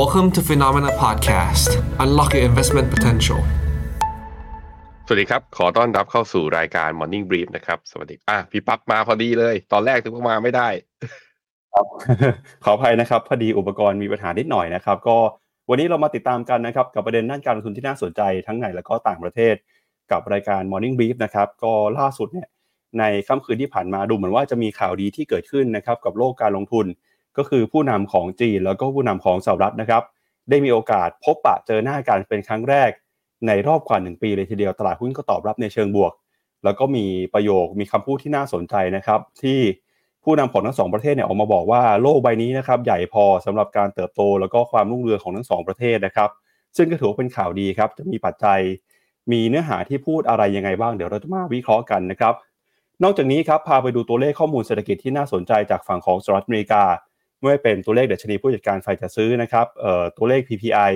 Welcome to Phenomena Podcast. Unlock your investment potential. สวัสดีครับ ขอต้อนรับเข้าสู่รายการ Morning Brief นะครับ สวัสดี อะ พี่ปั๊บมาพอดีเลย ตอนแรกถึงว่ามาไม่ได้ ครับ ขออภัยนะครับ พอดีอุปกรณ์มีปัญหานิดหน่อยนะครับ ก็วันนี้เรามาติดตามกันนะครับ กับประเด็นด้านการลงทุนที่น่าสนใจทั้งในและก็ต่างประเทศ กับรายการ Morning Brief นะครับ ก็ล่าสุดเนี่ยในค่ำคืนที่ผ่านมาดูเหมือนว่าจะมีข่าวดีที่เกิดขึ้นนะครับกับโลกการลงทุน ก็คือผู้นำของจีนแล้วก็ผู้นำของสหรัฐนะครับ ได้มีโอกาสพบปะเจอหน้ากันเป็นครั้งแรก ในรอบกว่าหนึ่งปีเลยทีเดียวตลาดหุ้นก็ตอบรับในเชิงบวก แล้วก็มีประโยคมีคำพูดที่น่าสนใจนะครับ ที่ผู้นำของทั้งสองประเทศเนี่ยออกมาบอกว่าโลกใบนี้นะครับใหญ่พอสำหรับการเติบโตแล้วก็ความรุ่งเรืองของทั้งสองประเทศนะครับ ซึ่งก็ถือว่าเป็นข่าวดีครับจะมีปัจจัย มีเนื้อหาที่พูดอะไรยังไงบ้างเดี๋ยวเราจะมาวิเคราะห์กันนะครับ นอกจากนี้ครับพาไปดูตัวเลขข้อมูลเศรษฐกิจที่น่าสนใจจากฝั่งของสหรัฐอเมริกา ไม่ว่าเป็นตัวเลขเดัชนีผู้จัดการฝ่ายจัดซื้อนะครับตัวเลข PPI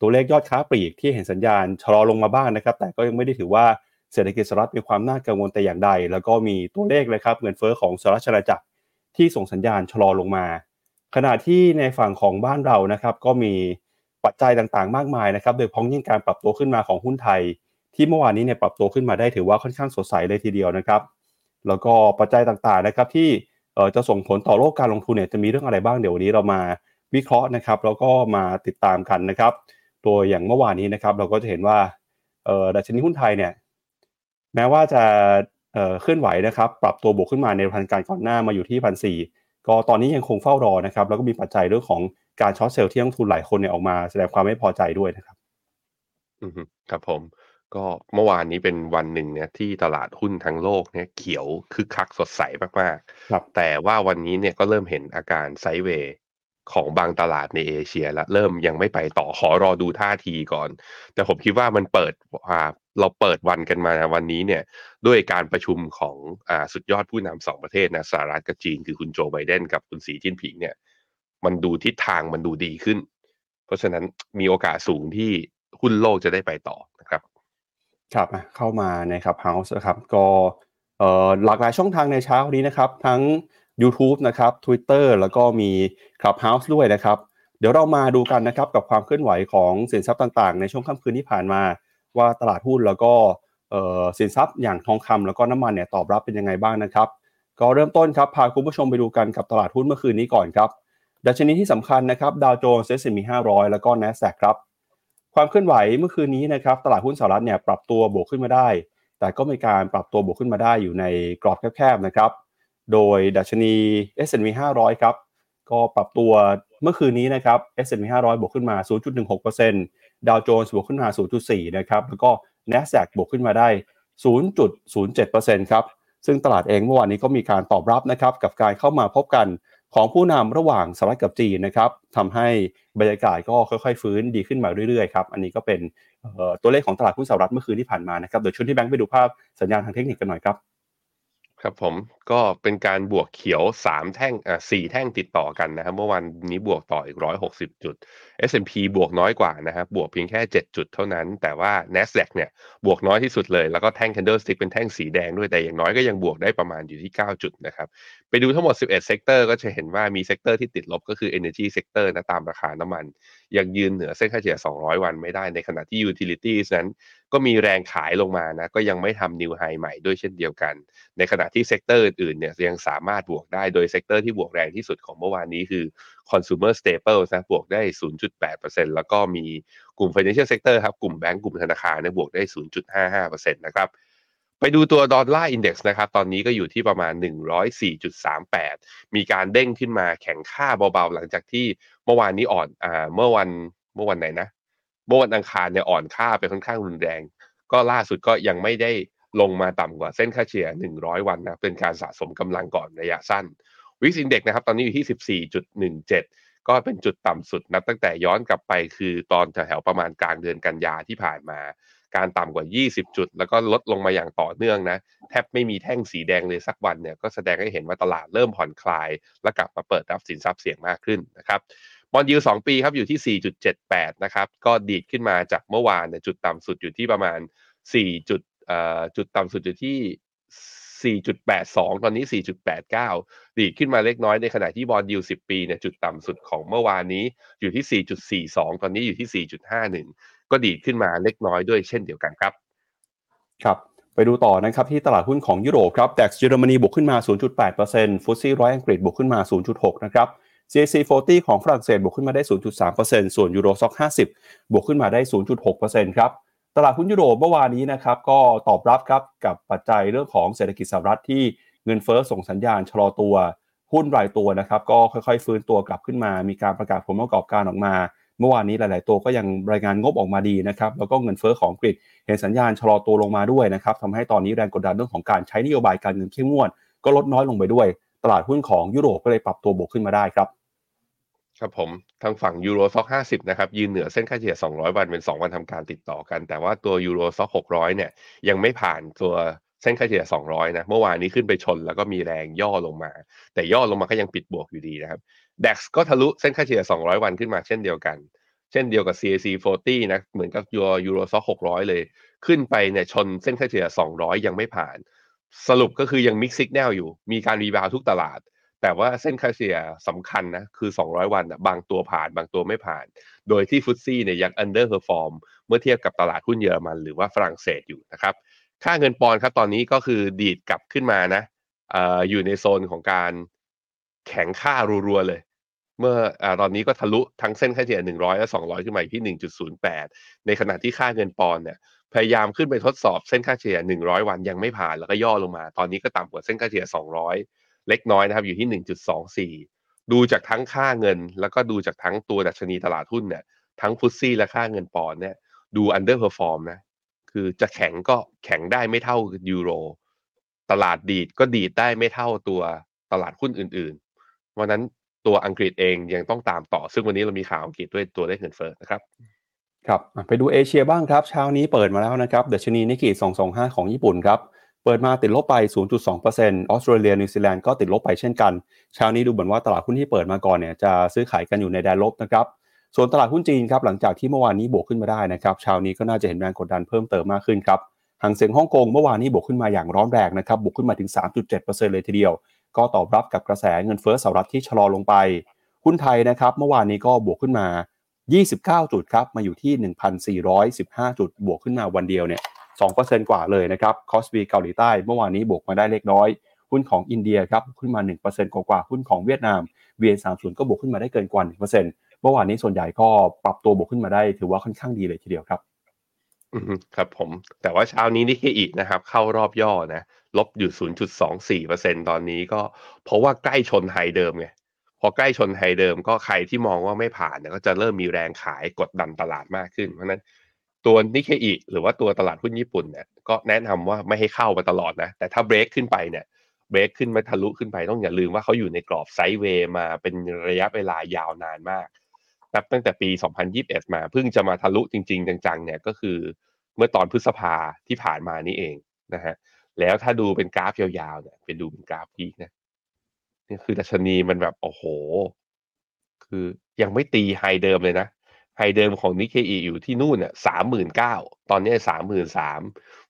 ตัวเลขยอดค้าปลีกที่เห็นสัญญาณชะลอลงมาบ้างนะครับ แต่ก็ยังไม่ได้ถือว่าเศรษฐกิจสหรัฐมีความน่ากังวลแต่อย่างใด แล้วก็มีตัวเลขนะครับเงินเฟ้อของสหรัฐอาณาจักรที่ส่งสัญญาณชะลอลงมา ขณะที่ในฝั่งของบ้านเรานะครับ ก็มีปัจจัยต่างๆ มากมายนะครับ โดยเฉพ้องยิ่งการปรับตัวขึ้นมาของหุ้นไทย ที่เมื่อวานนี้เนี่ยปรับตัวขึ้นมาได้ถือว่าค่อนข้างสดใสเลยทีเดียวนะครับ แล้วก็ปัจจัยต่างๆนะครับที่ จะส่งผลต่อโลกการลงทุนเนี่ยจะมีเรื่องอะไรบ้างเดี๋ยววันนี้เรามาวิเคราะห์นะครับ แล้วก็มาติดตามกันนะครับโดยอย่างเมื่อวานนี้นะครับ เราก็จะเห็นว่าเอ่อดัชนีหุ้นไทยเนี่ยแม้ว่าจะเอ่อเคลื่อนไหวนะครับ ปรับตัวบวกขึ้นมาในพันการก่อนหน้ามาอยู่ที่พันสี่ก็ตอนนี้ยังคงเฝ้ารอนะครับ แล้วก็มีปัจจัยเรื่องของการช็อตเซลล์ที่นักลงทุนหลายคนเนี่ยออกมาแสดงความไม่พอใจด้วยนะครับ อือฮึครับผม ก็เมื่อวานนี้เป็นวันหนึ่งเนี่ยที่ตลาดหุ้นทั้งโลกเนี่ยเขียวคึกคักสดใสมากครับๆแต่ว่าวันนี้เนี่ยก็เริ่มเห็นอาการไซด์เวย์ของบางตลาดในเอเชียแล้วเริ่มยังไม่ไปต่อขอรอดูท่าทีก่อน แต่ผมคิดว่ามันเปิดอ่าเราเปิดวันกันมาวันนี้เนี่ยด้วยการประชุมของอ่าสุดยอดผู้นำสองประเทศนะสหรัฐกับจีนคือคุณโจไบเดนกับคุณสีจิ้นผิงเนี่ยมันดูทิศทางมันดูดีขึ้น เพราะฉะนั้นมีโอกาสสูงที่หุ้นโลกจะได้ไปต่อนะครับ ครับอะเข้ามาในครับ House นะครับก็เอ่อหลากหลายช่องทางในเช้านี้นะครับ ทั้ง YouTube นะครับ Twitter แล้วก็มี Clubhouse ด้วยนะครับ เดี๋ยวเรามาดูกันนะครับกับความเคลื่อนไหวของสินทรัพย์ต่างๆ ในช่วงค่ำคืนที่ผ่านมา ว่าตลาดหุ้นแล้วก็สินทรัพย์อย่างทองคำแล้วก็น้ำมันเนี่ยตอบรับเป็นยังไงบ้างนะครับ ก็เริ่มต้นครับพาคุณผู้ชมไปดูกันกับตลาดหุ้นเมื่อคืนนี้ก่อนครับดัชนีที่สำคัญนะครับดาวโจนส์ S&P 500แล้วก็ NASDAQ ครับ ความเคลื่อนไหวเมื่อคืนนี้นะครับตลาดหุ้นสหรัฐเนี่ยปรับตัวบวกขึ้นมาได้ แต่ก็มีการปรับตัวบวกขึ้นมาได้อยู่ในกรอบแคบๆนะครับโดยดัชนี S&P 500 ครับก็ปรับตัวเมื่อคืนนี้นะครับ S&P 500 บวกขึ้นมา 0.16%ดาวโจนส์บวกขึ้นมา 0.4 นะครับแล้วก็ NASDAQ บวกขึ้นมาได้ 0.07%ครับซึ่งตลาดเองเมื่อวานนี้ก็มีการตอบรับนะครับกับการเข้ามาพบกัน ของผู้นำระหว่างสหรัฐกับจีนนะครับทำให้บรรยากาศก็ค่อยๆ ฟื้นดีขึ้นมาเรื่อยๆครับอันนี้ก็เป็นตัวเลขของตลาดหุ้นสหรัฐเมื่อคืนที่ผ่านมานะครับเดี๋ยวชวนที่แบงค์ไปดูภาพสัญญาณทางเทคนิคกันหน่อยครับ ครับผมก็เป็นการบวกเขียว 3 แท่งอ่า4แท่งติดต่อกันนะครับ เมื่อวันนี้บวกต่ออีก 160 จุด S&P บวกน้อยกว่านะครับ บวกเพียงแค่ 7 จุดเท่านั้น แต่ว่า NASDAQ เนี่ยบวกน้อยที่สุดเลย แล้วก็แท่ง candlestick เป็นแท่งสีแดงด้วยแต่อย่างน้อยก็ยังบวกได้ประมาณอยู่ที่ 9 จุดนะครับ ไปดูทั้งหมด 11 sector ก็จะเห็นว่ามี sector ที่ติดลบก็คือ energy sector นะตามราคาน้ำมัน ยังยืนเหนือเส้นค่าเฉลี่ย 200 วันไม่ได้ในขณะที่ utilities นั้นก็มีแรงขายลงมานะก็ยังไม่ทำ new high ใหม่ด้วยเช่นเดียวกัน ในขณะที่ sector อื่นๆเนี่ยยังสามารถบวกได้โดย sector ที่บวกแรงที่สุดของเมื่อวานนี้คือ consumer staples นะบวกได้ 0.8%แล้วก็มีกลุ่ม financial sector ครับกลุ่มแบงก์กลุ่มธนาคารเนี่ยบวกได้ 0.55%นะครับไปดูตัวดอลลาร์อินเด็กซ์นะครับ ตอนนี้ก็อยู่ที่ประมาณ 104.38 มีการเด้งขึ้นมาแข็งค่าเบาๆ หลังจากที่ มื่อวานนี้อ่อนอ่าเมื่อวันเมื่อวันไหนนะ เมื่อวันอังคารเนี่ยอ่อนค่าไปค่อนข้างรุนแรง ก็ล่าสุดก็ยังไม่ได้ลงมาต่ำกว่าเส้นค่าเฉลี่ย 100 วันนะเป็นการสะสมกำลังก่อนระยะสั้นวิกซินเด็กนะครับตอนนี้อยู่ที่ 14.17 ก็เป็นจุดต่ำสุดนับตั้งแต่ย้อนกลับไปคือตอนแถวๆประมาณกลางเดือนกันยาที่ผ่านมา การต่ำกว่า 20 จุด แล้วก็ลดลงมาอย่างต่อเนื่องนะ แทบไม่มีแท่งสีแดงเลยสักวันเนี่ยก็แสดงให้เห็นว่าตลาดเริ่มผ่อนคลาย และกลับมาเปิดรับสินทรัพย์เสี่ยงมากขึ้นนะครับ บอลยูสองปีครับอยู่ที่ 4.78 นะครับ ก็ดีดขึ้นมาจากเมื่อวานเนี่ยจุดต่ำสุดอยู่ที่ประมาณ 4 จุดเอ่อจุดต่ำสุดอยู่ที่ 4.82 ตอนนี้ 4.89 ดีดขึ้นมาเล็กน้อยในขณะที่ bond yield 10 ปีเนี่ยจุดต่ำสุดของเมื่อวานนี้อยู่ที่ 4.42 ตอนนี้อยู่ที่ 4.51 ก็ดีดขึ้นมาเล็กน้อยด้วยเช่นเดียวกันครับ ครับไปดูต่อนะครับที่ตลาดหุ้นของยุโรปครับ DAX เยอรมนีบวกขึ้นมา 0.8% FTSE 100 อังกฤษบวกขึ้นมา 0.6 นะครับ CAC 40 ของฝรั่งเศสบวกขึ้นมาได้ 0.3%ส่วน Euro Stoxx 50 บวกขึ้นมาได้ 0.6%ครับตลาดหุ้นยุโรปเมื่อวานนี้นะครับก็ตอบรับครับกับปัจจัยเรื่องของเศรษฐกิจสหรัฐที่เงินเฟ้อส่งสัญญาณชะลอตัวหุ้นรายตัวนะครับก็ค่อยๆ ฟื้นตัวกลับขึ้นมา มีการประกาศผลประกอบการออกมา เมื่อวานนี้หลาย ๆ ตัวก็ยังรายงานงบออกมาดีนะครับแล้วก็เงินเฟ้อของอังกฤษเห็นสัญญาณชะลอตัวลงมาด้วยนะครับทำให้ตอนนี้แรงกดดันเรื่องของการใช้นโยบายการเงินเข้มงวด ก็ลดน้อยลงไปด้วย ตลาดหุ้นของยุโรปก็เลยปรับตัวบวกขึ้นมาได้ครับ ครับผมทางฝั่ง Euro Stoxx 50นะครับยืนเหนือเส้นค่าเฉลี่ย 200 วันเป็น 2 วันทำการติดต่อกัน แต่ว่าตัว Euro Stoxx 600เนี่ยยังไม่ผ่านตัวเส้นค่าเฉลี่ย 200 นะ เมื่อวานนี้ขึ้นไปชนแล้วก็มีแรงย่อลงมา แต่ย่อลงมาก็ยังปิดบวกอยู่ดีนะครับ DAX ก็ทะลุเส้นค่าเฉลี่ย 200 วันขึ้นมาเช่นเดียวกัน เช่นเดียวกับ CAC 40 นะ เหมือนกับยู Euro Stoxx 600 เลย ขึ้นไปเนี่ยชนเส้นค่าเฉลี่ย 200 ยังไม่ผ่าน สรุปก็คือยัง mixed signal อยู่ มีการ rebound ทุกตลาด แต่ว่าเส้นค่าเฉลี่ยสำคัญนะคือ 200 วันนะบางตัวผ่านบางตัวไม่ผ่าน โดยที่ฟุตซี่เนี่ยยัง underperform เมื่อเทียบกับตลาดหุ้นเยอรมันหรือว่าฝรั่งเศสอยู่นะครับ ค่าเงินปอนด์ครับตอนนี้ก็คือดีดกลับขึ้นมานะอออยู่ในโซนของการแข็งค่ารัวๆเลยเมื่ออตอนนี้ก็ทะลุทั้งเส้นค่าเฉลี่ย 100 และ 200 ขึ้นมาที่ 1.08 ในขณะที่ค่าเงินปอนด์เนี่ยพยายามขึ้นไปทดสอบเส้นค่าเฉลี่ย 100 วันยังไม่ผ่านแล้วก็ย่อลงมา ตอนนี้ก็ต่ำกว่าเส้นค่าเฉลี่ย 200 เล็กน้อยนะครับอยู่ที่ 1.24 ดูจากทั้งค่าเงิน แล้วก็ดูจากทั้งตัวดัชนีตลาดหุ้นเนี่ยทั้งฟุตซี่และค่าเงินปอนด์เนี่ยดู underperform นะคือจะแข็งก็แข็งได้ไม่เท่ายูโร ตลาดดีดก็ดีดได้ไม่เท่าตัวตลาดหุ้นอื่นๆวันนั้นตัวอังกฤษเองยังต้องตามต่อ ซึ่งวันนี้เรามีข่าวอังกฤษด้วยตัวเลขเงินเฟ้อนะครับครับไปดูเอเชียบ้างครับ เช้านี้เปิดมาแล้วนะครับดัชนีนิกเกิ 225 ของญี่ปุ่นครับ เปิดมาติดลบไป 0.2%ออสเตรเลีย นิวซีแลนด์ก็ติดลบไปเช่นกัน เช้านี้ดูเหมือนว่าตลาดหุ้นที่เปิดมาก่อนเนี่ยจะซื้อขายกันอยู่ในแดนลบนะครับ ส่วนตลาดหุ้นจีนครับหลังจากที่เมื่อวานนี้บวกขึ้นมาได้นะครับ เช้านี้ก็น่าจะเห็นแรงกดดันเพิ่มเติมมากขึ้นครับฮั่งเส็งฮ่องกงเมื่อวานนี้บวกขึ้นมาอย่างร้อนแรงนะครับ บวกขึ้นมาถึง 3.7%เลยทีเดียว ก็ตอบรับกับกระแสเงินเฟ้อสหรัฐที่ชะลอลงไป หุ้นไทยนะครับเมื่อวานนี้ก็บวกขึ้นมา 29 จุดครับ มาอยู่ที่ 1,415 จุด บวกขึ้นมาวันเดียวเนี่ย 2%กว่าเลยนะครับ KOSPI เกาหลีใต้เมื่อวานนี้บวกมาได้เล็กน้อย หุ้นของอินเดียครับขึ้นมา 1%กว่าๆหุ้นของเวียดนาม VN30 ก็บวกขึ้นมาได้เกินกว่า 1%เมื่อวานนี้ส่วนใหญ่ก็ปรับตัวบวกขึ้นมาได้ ถือว่าค่อนข้างดีเลยทีเดียวครับอืมครับผม แต่ว่าเช้านี้นิเคอินะครับ เข้ารอบย่อนะลบอยู่ 0.24%ตอนนี้ก็เพราะว่าใกล้ชน high เดิมไงพอใกล้ชน high เดิมก็ใครที่มองว่าไม่ผ่านเนี่ยก็จะเริ่มมีแรงขายกดดันตลาดมากขึ้น เพราะนั้น ตัวนิเคอีหรือว่าตัวตลาดหุ้นญี่ปุ่นเนี่ยก็แนะนำว่าไม่ให้เข้ามาตลอดนะ แต่ถ้าเบรกขึ้นไปเนี่ยเบรกขึ้นมาทะลุขึ้นไปต้องอย่าลืมว่าเขาอยู่ในกรอบไซด์เวย์มาเป็นระยะเวลายาวนานมาก นับตั้งแต่ปี 2021 มาเพิ่งจะมาทะลุจริง ๆ จังๆ เนี่ยก็คือ เมื่อตอนพฤษภาที่ผ่านมานี่เองนะฮะแล้วถ้าดูเป็นกราฟยาวๆเนี่ยเป็นดูเป็นกราฟพีกนะนี่คือดัชนีมันแบบโอ้โห คือยังไม่ตี high เดิมเลยนะ high เดิมของนิเคอิอยู่ที่นู่นเนี่ยสามหมื่นเก้าตอนนี้สามหมื่นสาม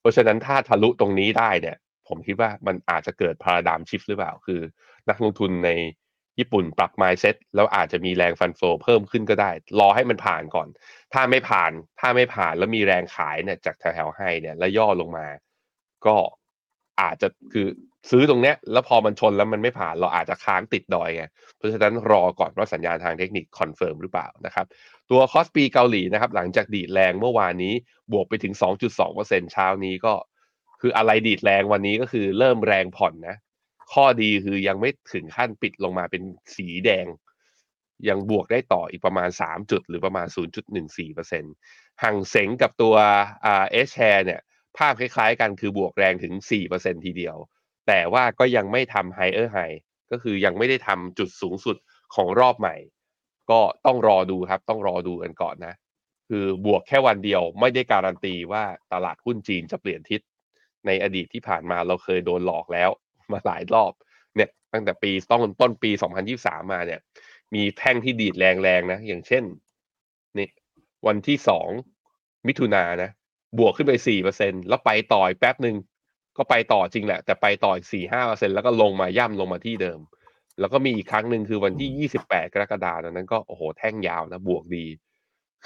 เพราะฉะนั้นถ้าทะลุตรงนี้ได้เนี่ย ผมคิดว่ามันอาจจะเกิด paradigm shift หรือเปล่า คือนักลงทุนในญี่ปุ่นปรับ mindset แล้วอาจจะมีแรง fund flow เพิ่มขึ้นก็ได้ รอให้มันผ่านก่อน ถ้าไม่ผ่านถ้าไม่ผ่านแล้วมีแรงขายเนี่ยจากแถวๆ high เนี่ยแล้วย่อลงมา ก็อาจจะคือซื้อตรงเนี้ยแล้วพอมันชนแล้วมันไม่ผ่านเราอาจจะค้างติดดอยไงเพราะฉะนั้นรอก่อนว่าสัญญาณทางเทคนิค confirm หรือเปล่านะครับ ตัว KOSPI เกาหลีนะครับหลังจากดีดแรงเมื่อวานนี้บวกไปถึง 2.2%เช้านี้ก็ คืออะไรดีดแรงวันนี้ก็คือเริ่มแรงผ่อนนะ ข้อดีคือยังไม่ถึงขั้นปิดลงมาเป็นสีแดง ยังบวกได้ต่ออีกประมาณ 3 จุดหรือประมาณ 0.14%ฮั่งเส็งกับตัว H-Share เนี่ย ภาพคล้ายๆกันคือบวกแรงถึง 4%ทีเดียว แต่ว่าก็ยังไม่ทำไฮเออร์ไฮก็คือยังไม่ได้ทำจุดสูงสุดของรอบใหม่ ก็ต้องรอดูครับ ต้องรอดูกันก่อนนะ คือบวกแค่วันเดียวไม่ได้การันตีว่าตลาดหุ้นจีนจะเปลี่ยนทิศ ในอดีตที่ผ่านมาเราเคยโดนหลอกแล้ว มาหลายรอบเนี่ยตั้งแต่ปีต้องต้นปี 2023 มาเนี่ย มีแท่งที่ดีดแรงๆนะ อย่างเช่นนี่วันที่สองมิถุนานะ บวกขึ้นไป 4%แล้วไปต่อแป๊บหนึ่งก็ไปต่อจริงแหละ แต่ไปต่ออีกสี่ห้าเปอร์เซ็นแล้วก็ลงมาย่ำลงมาที่เดิม แล้วก็มีอีกครั้งหนึ่งคือวันที่ยี่สิบแปดกรกฎาคมนั้นก็โอ้โหแท่งยาวนะบวกดี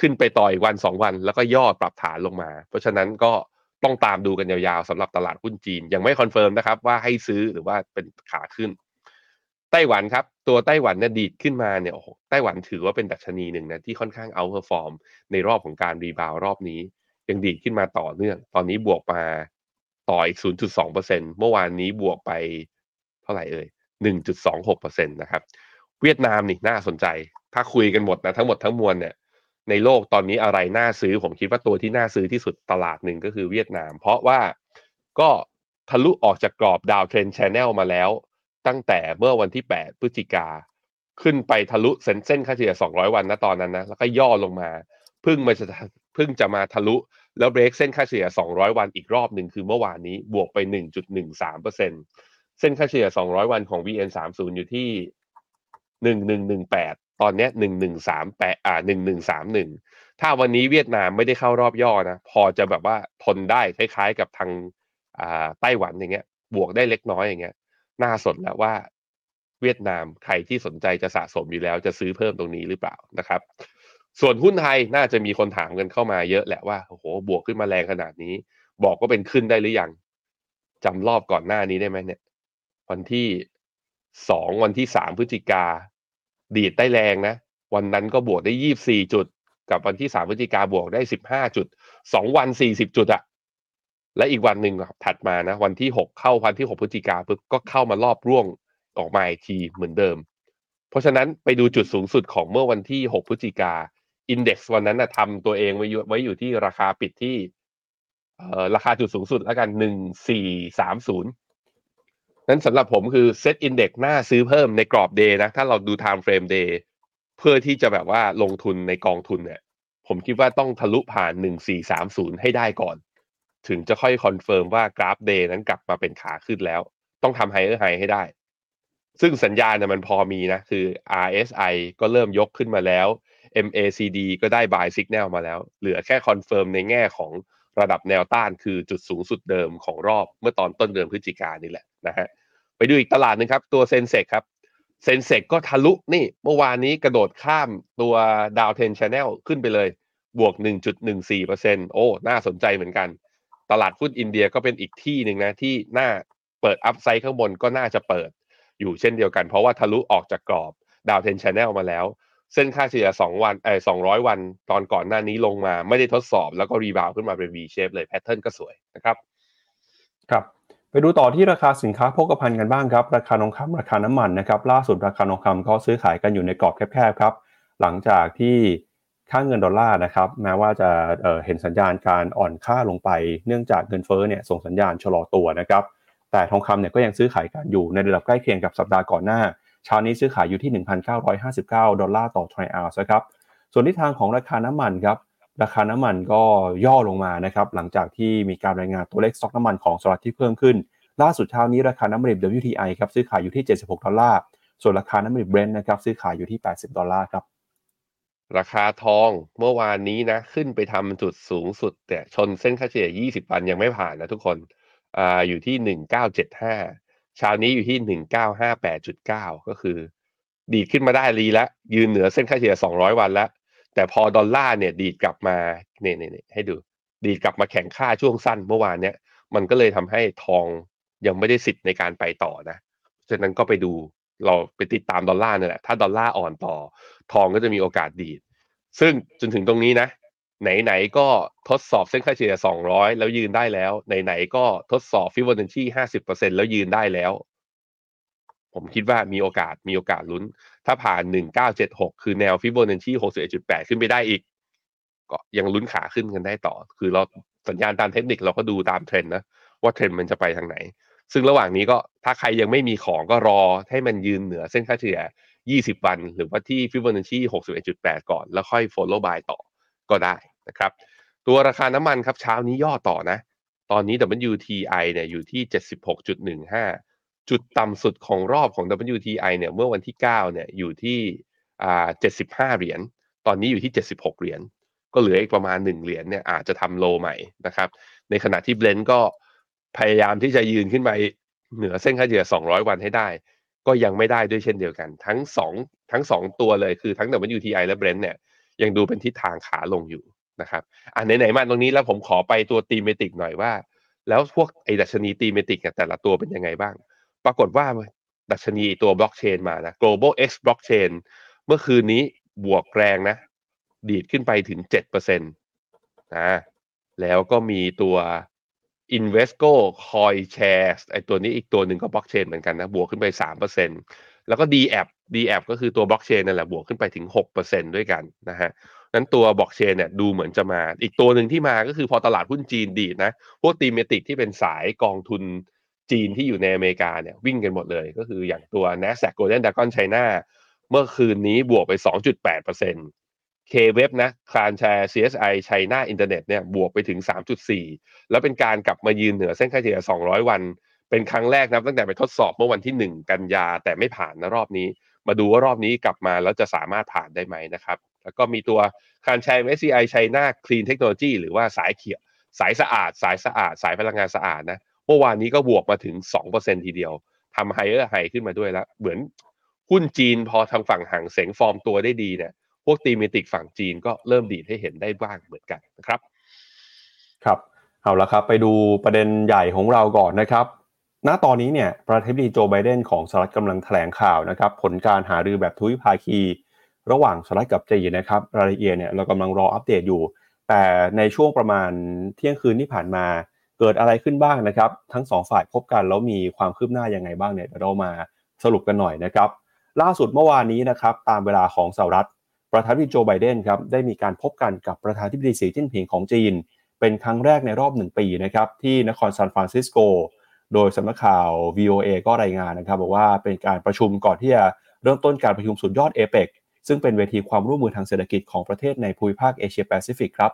ขึ้นไปต่ออีกวันสองวัน แล้วก็ย่อปรับฐานลงมา เพราะฉะนั้นก็ต้องตามดูกันยาวๆสำหรับตลาดหุ้นจีน ยังไม่ confirm นะครับว่าให้ซื้อหรือว่าเป็นขาขึ้น ไต้หวันครับ ตัวไต้หวันเนี่ยดีดขึ้นมาเนี่ยโอ้โหไต้หวันถือว่าเป็นดัชนีหนึ่งนะที่ค่อนข้าง outperformในรอบของการ rebound รอบนี้ ยังดีดขึ้นมาต่อเนื่อง ตอนนี้บวกมาต่ออีก 0.2%เมื่อวานนี้บวกไปเท่าไหร่เอ่ย 1.26%นะครับ เวียดนามนี่น่าสนใจ ถ้าคุยกันหมดนะทั้งหมดทั้งมวลเนี่ยในโลกตอนนี้อะไรน่าซื้อผมคิดว่าตัวที่น่าซื้อที่สุดตลาดหนึ่งก็คือเวียดนาม เพราะว่าก็ทะลุออกจากกรอบ downtrend channel มาแล้ว ตั้งแต่เมื่อวันที่ 8 พฤศจิกา ขึ้นไปทะลุเส้นเส้นค่าเฉลี่ย 200 วันนะตอนนั้นนะ แล้วก็ย่อลงมาเพิ่งมาจะเพิ่งจะมาทะลุ แล้วเบรกเส้นค่าเฉลี่ย 200 วันอีกรอบหนึ่งคือเมื่อวานนี้บวกไป 1.13%เส้นค่าเฉลี่ย 200 วันของ VN30 อยู่ที่ 1118 ตอนนี้1138อ่า1131 ถ้าวันนี้เวียดนามไม่ได้เข้ารอบย่อนะ พอจะแบบว่าทนได้คล้ายๆกับทางอ่าไต้หวันอย่างเงี้ย บวกได้เล็กน้อยอย่างเงี้ย น่าสนแล้วว่าเวียดนามใครที่สนใจจะสะสมอยู่แล้วจะซื้อเพิ่มตรงนี้หรือเปล่านะครับ ส่วนหุ้นไทยน่าจะมีคนถามกันเข้ามาเยอะแหละว่าโอ้โหบวกขึ้นมาแรงขนาดนี้ บอกว่าเป็นขึ้นได้หรือยังจำรอบก่อนหน้านี้ได้ไหมเนี่ย วันที่สองวันที่สามพฤศจิกา ดีดได้แรงนะ วันนั้นก็บวกได้ยี่บสี่จุด กับวันที่สามพฤศจิกาบวกได้สิบห้าจุดสองวันสี่สิบจุดอะและอีกวันหนึ่งถัดมานะ วันที่หกเข้าวันที่หกพฤศจิกาปุ๊บก็เข้ามารอบร่วงออกมาอีกทีเหมือนเดิม เพราะฉะนั้นไปดูจุดสูงสุดของเมื่อวันที่หกพฤศจิกา index วันนั้นนะทำตัวเองไว้อยู่ไว้อยู่ที่ราคาปิดที่เออราคาจุดสูงสุดแล้วกันหนึ่งสี่สามศูนย์ นั้นสำหรับผมคือ SET Index น่าซื้อเพิ่มในกรอบ day นะ ถ้าเราดู time frame day เพื่อที่จะแบบว่าลงทุนในกองทุนเนี่ย ผมคิดว่าต้องทะลุผ่านหนึ่งสี่สามศูนย์ให้ได้ก่อน ถึงจะค่อย confirm ว่ากราฟ day นั้นกลับมาเป็นขาขึ้นแล้ว ต้องทำ higher high ให้ได้ ซึ่งสัญญาณเนี่ยมันพอมีนะ คือ RSI ก็เริ่มยกขึ้นมาแล้ว MACD ก็ได้ buy signal มาแล้ว เหลือแค่ confirm ในแง่ของ ระดับแนวต้านคือจุดสูงสุดเดิมของรอบเมื่อตอนต้นเดือนพฤศจิกายนนี่แหละนะฮะไปดูอีกตลาดหนึ่งครับ ตัว Sensex ครับ Sensex ก็ทะลุนี่เมื่อวานนี้กระโดดข้ามตัว downtrend channel ขึ้นไปเลย บวก 1.14%โอ้ น่าสนใจเหมือนกัน ตลาดหุ้นอินเดียก็เป็นอีกที่หนึ่งนะ ที่น่าเปิด upside ข้างบนก็น่าจะเปิด อยู่เช่นเดียวกันเพราะว่าทะลุออกจากกรอบ downtrend channel มาแล้ว เส้นค่าเฉลี่ย2วันเออ200 วันตอนก่อนหน้านี้ลงมาไม่ได้ทดสอบแล้วก็ rebound ขึ้นมาเป็น V shape เลย pattern ก็สวยนะครับครับไปดูต่อที่ราคาสินค้าโภคภัณฑ์กันบ้างครับ ราคาทองคำราคาน้ำมันนะครับล่าสุดราคาทองคำก็ซื้อขายกันอยู่ในกรอบแคบๆครับ หลังจากที่ค่าเงินดอลลาร์นะครับแม้ว่าจะเเห็นสัญญาณการอ่อนค่าลงไป เนื่องจากเงินเฟ้อเนี่ยส่งสัญญาณชะลอตัวนะครับแต่ทองคำเนี่ยก็ยังซื้อขายกันอยู่ในระดับใกล้เคียงกับสัปดาห์ก่อนหน้า เช้านี้ซื้อขายอยู่ที่ 1,959 ดอลลาร์ต่อทรัลล์นะครับ ส่วนทิศทางของราคาน้ำมันครับ ราคาน้ำมันก็ย่อลงมานะครับ หลังจากที่มีการรายงานตัวเลขสต็อกน้ำมันของสหรัฐที่เพิ่มขึ้น ล่าสุดเช้านี้ราคาน้ำมันดิบ WTI ครับซื้อขายอยู่ที่ 76 ดอลลาร์ ส่วนราคาน้ำมันดิบเบรนท์นะครับซื้อขายอยู่ที่ 80 ดอลลาร์ครับ ราคาทองเมื่อวานนี้นะขึ้นไปทำจุดสูงสุดแต่ชนเส้นค่าเฉลี่ย 20 วันยังไม่ผ่านนะทุกคน อ่าอยู่ที่ 1975 เช้านี้อยู่ที่ 1958.9 ก็คือ ดีดขึ้นมาได้ดีแล้ว ยืนเหนือเส้นค่าเฉลี่ย 200 วันแล้ว แต่พอดอลลาร์เนี่ยดีดกลับมาเนี่ยเนี่ยให้ดู ดีดกลับมาแข็งค่าช่วงสั้นเมื่อวานเนี่ยมันก็เลยทำให้ทองยังไม่ได้สิทธิ์ในการไปต่อนะฉะนั้นก็ไปดูเราไปติดตามดอลลาร์นี่แหละ ถ้าดอลลาร์อ่อนต่อ ทองก็จะมีโอกาสดีด ซึ่งจนถึงตรงนี้นะ ไหนๆก็ทดสอบเส้นค่าเฉลี่ย 200 แล้วยืนได้แล้ว ไหนๆก็ทดสอบฟิบอนัชชี50%แล้วยืนได้แล้ว ผมคิดว่ามีโอกาสมีโอกาสลุ้น ถ้าผ่าน 1976 คือแนวฟิบอนัชชี61.8 ขึ้นไปได้อีก ก็ยังลุ้นขาขึ้นกันได้ต่อ คือเราสัญญาณตามเทคนิคเราก็ดูตามเทรนด์นะ ว่าเทรนด์มันจะไปทางไหน ซึ่งระหว่างนี้ก็ถ้าใครยังไม่มีของก็รอให้มันยืนเหนือเส้นค่าเฉลี่ย 20 วัน หรือว่าที่ฟิบอนัชชี61.8 ก่อน แล้วค่อย follow buy ต่อก็ได้ นะครับ ตัวราคาน้ำมันครับเช้านี้ย่อต่อนะ ตอนนี้ WTI เนี่ยอยู่ที่ 76.15 จุดต่ำสุดของรอบของ WTI เนี่ยเมื่อวันที่ 9 เนี่ยอยู่ที่อ่า75 เหรียญ ตอนนี้อยู่ที่ 76 เหรียญ ก็เหลืออีกประมาณ 1 เหรียญเนี่ยอาจจะทำโลใหม่นะครับ ในขณะที่เบลนก็พยายามที่จะยืนขึ้นไปเหนือเส้นค่าเฉลี่ย 200 วันให้ได้ ก็ยังไม่ได้ด้วยเช่นเดียวกัน ทั้งสองทั้งสองตัวเลยคือทั้ง WTI และ Brent เนี่ยยังดูเป็นทิศทางขาลงอยู่ นะครับอ่าไหนๆมาตรงนี้แล้วผมขอไปตัวตีเมติกหน่อยว่า แล้วพวกไอ้ดัชนีตีเมติกแต่ละตัวเป็นยังไงบ้าง ปรากฏว่าดัชนีตัวบล็อกเชนมานะ global x blockchain เมื่อคืนนี้บวกแรงนะ ดีดขึ้นไปถึง7%นะแล้วก็มีตัว Invesco Coin Shares ไอตัวนี้อีกตัวหนึ่งก็บล็อกเชนเหมือนกันนะบวกขึ้นไป3%แล้วก็ d a p DApp ก็คือตัวบล็อกเชนนั่นแหละบวกขึ้นไปถึง6%ด้วยกันนะฮะ นั้นตัวบล็อกเชนเนี่ยดูเหมือนจะมา อีกตัวหนึ่งที่มาก็คือพอตลาดหุ้นจีนดีดนะ พวกตีเมติกที่เป็นสายกองทุนจีนที่อยู่ในอเมริกาเนี่ยวิ่งกันหมดเลยก็คืออย่างตัว NASDAQ Golden Dragon China เมื่อคืนนี้บวกไป 2.8% K-Web นะคารแชร์ CSI China Internet เนี่ยบวกไปถึง 3.4 แล้วเป็นการกลับมายืนเหนือเส้นค่าเฉลี่ย 200 วัน เป็นครั้งแรกนะตั้งแต่ไปทดสอบเมื่อวันที่ 1 กันยาแต่ไม่ผ่านนะรอบนี้ มาดูว่ารอบนี้กลับมาแล้วจะสามารถผ่านได้ไหมนะครับ แล้วก็มีตัวคารแชร์ SCI China Clean Technology หรือว่าสายเขียวสายสะอาด สายสะอาด สายพลังงานสะอาดนะเมื่อวานนี้ก็บวกมาถึง 2%ทีเดียวทำ higher high ขึ้นมาด้วยแล้วเหมือนหุ้นจีนพอทางฝั่งฮั่งเส็งฟอร์มตัวได้ดีเนี่ยพวก thematic ฝั่งจีนก็เริ่มดีดให้เห็นได้บ้างเหมือนกันนะครับ ครับเอาละครับ ไปดูประเด็นใหญ่ของเราก่อนนะครับณตอนนี้เนี่ยประธานาธิบดีโจไบเดนของสหรัฐกำลังแถลงข่าวนะครับ ผลการหารือแบบทวิภาคี ระหว่างสหรัฐกับจีนนะครับรายละเอียดเนี่ยเรากำลังรออัปเดตอยู่ แต่ในช่วงประมาณเที่ยงคืนที่ผ่านมาเกิดอะไรขึ้นบ้างนะครับ ทั้งสองฝ่ายพบกันแล้วมีความคืบหน้ายังไงบ้างเนี่ยเดี๋ยวเรามาสรุปกันหน่อยนะครับ ล่าสุดเมื่อวานนี้นะครับตามเวลาของสหรัฐ ประธานาธิบดีโจไบเดนครับได้มีการพบกันกับประธานาธิบดีสีจิ้นผิงของจีน เป็นครั้งแรกในรอบหนึ่งปีนะครับที่นครซานฟรานซิสโกโดยสำนักข่าว VOA ก็รายงานนะครับบอกว่าเป็นการประชุมก่อนที่จะเริ่มต้นการประชุมสุดยอดเอเปก ซึ่งเป็นเวทีความร่วมมือทางเศรษฐกิจของประเทศในภูมิภาคเอเชียแปซิฟิกครับ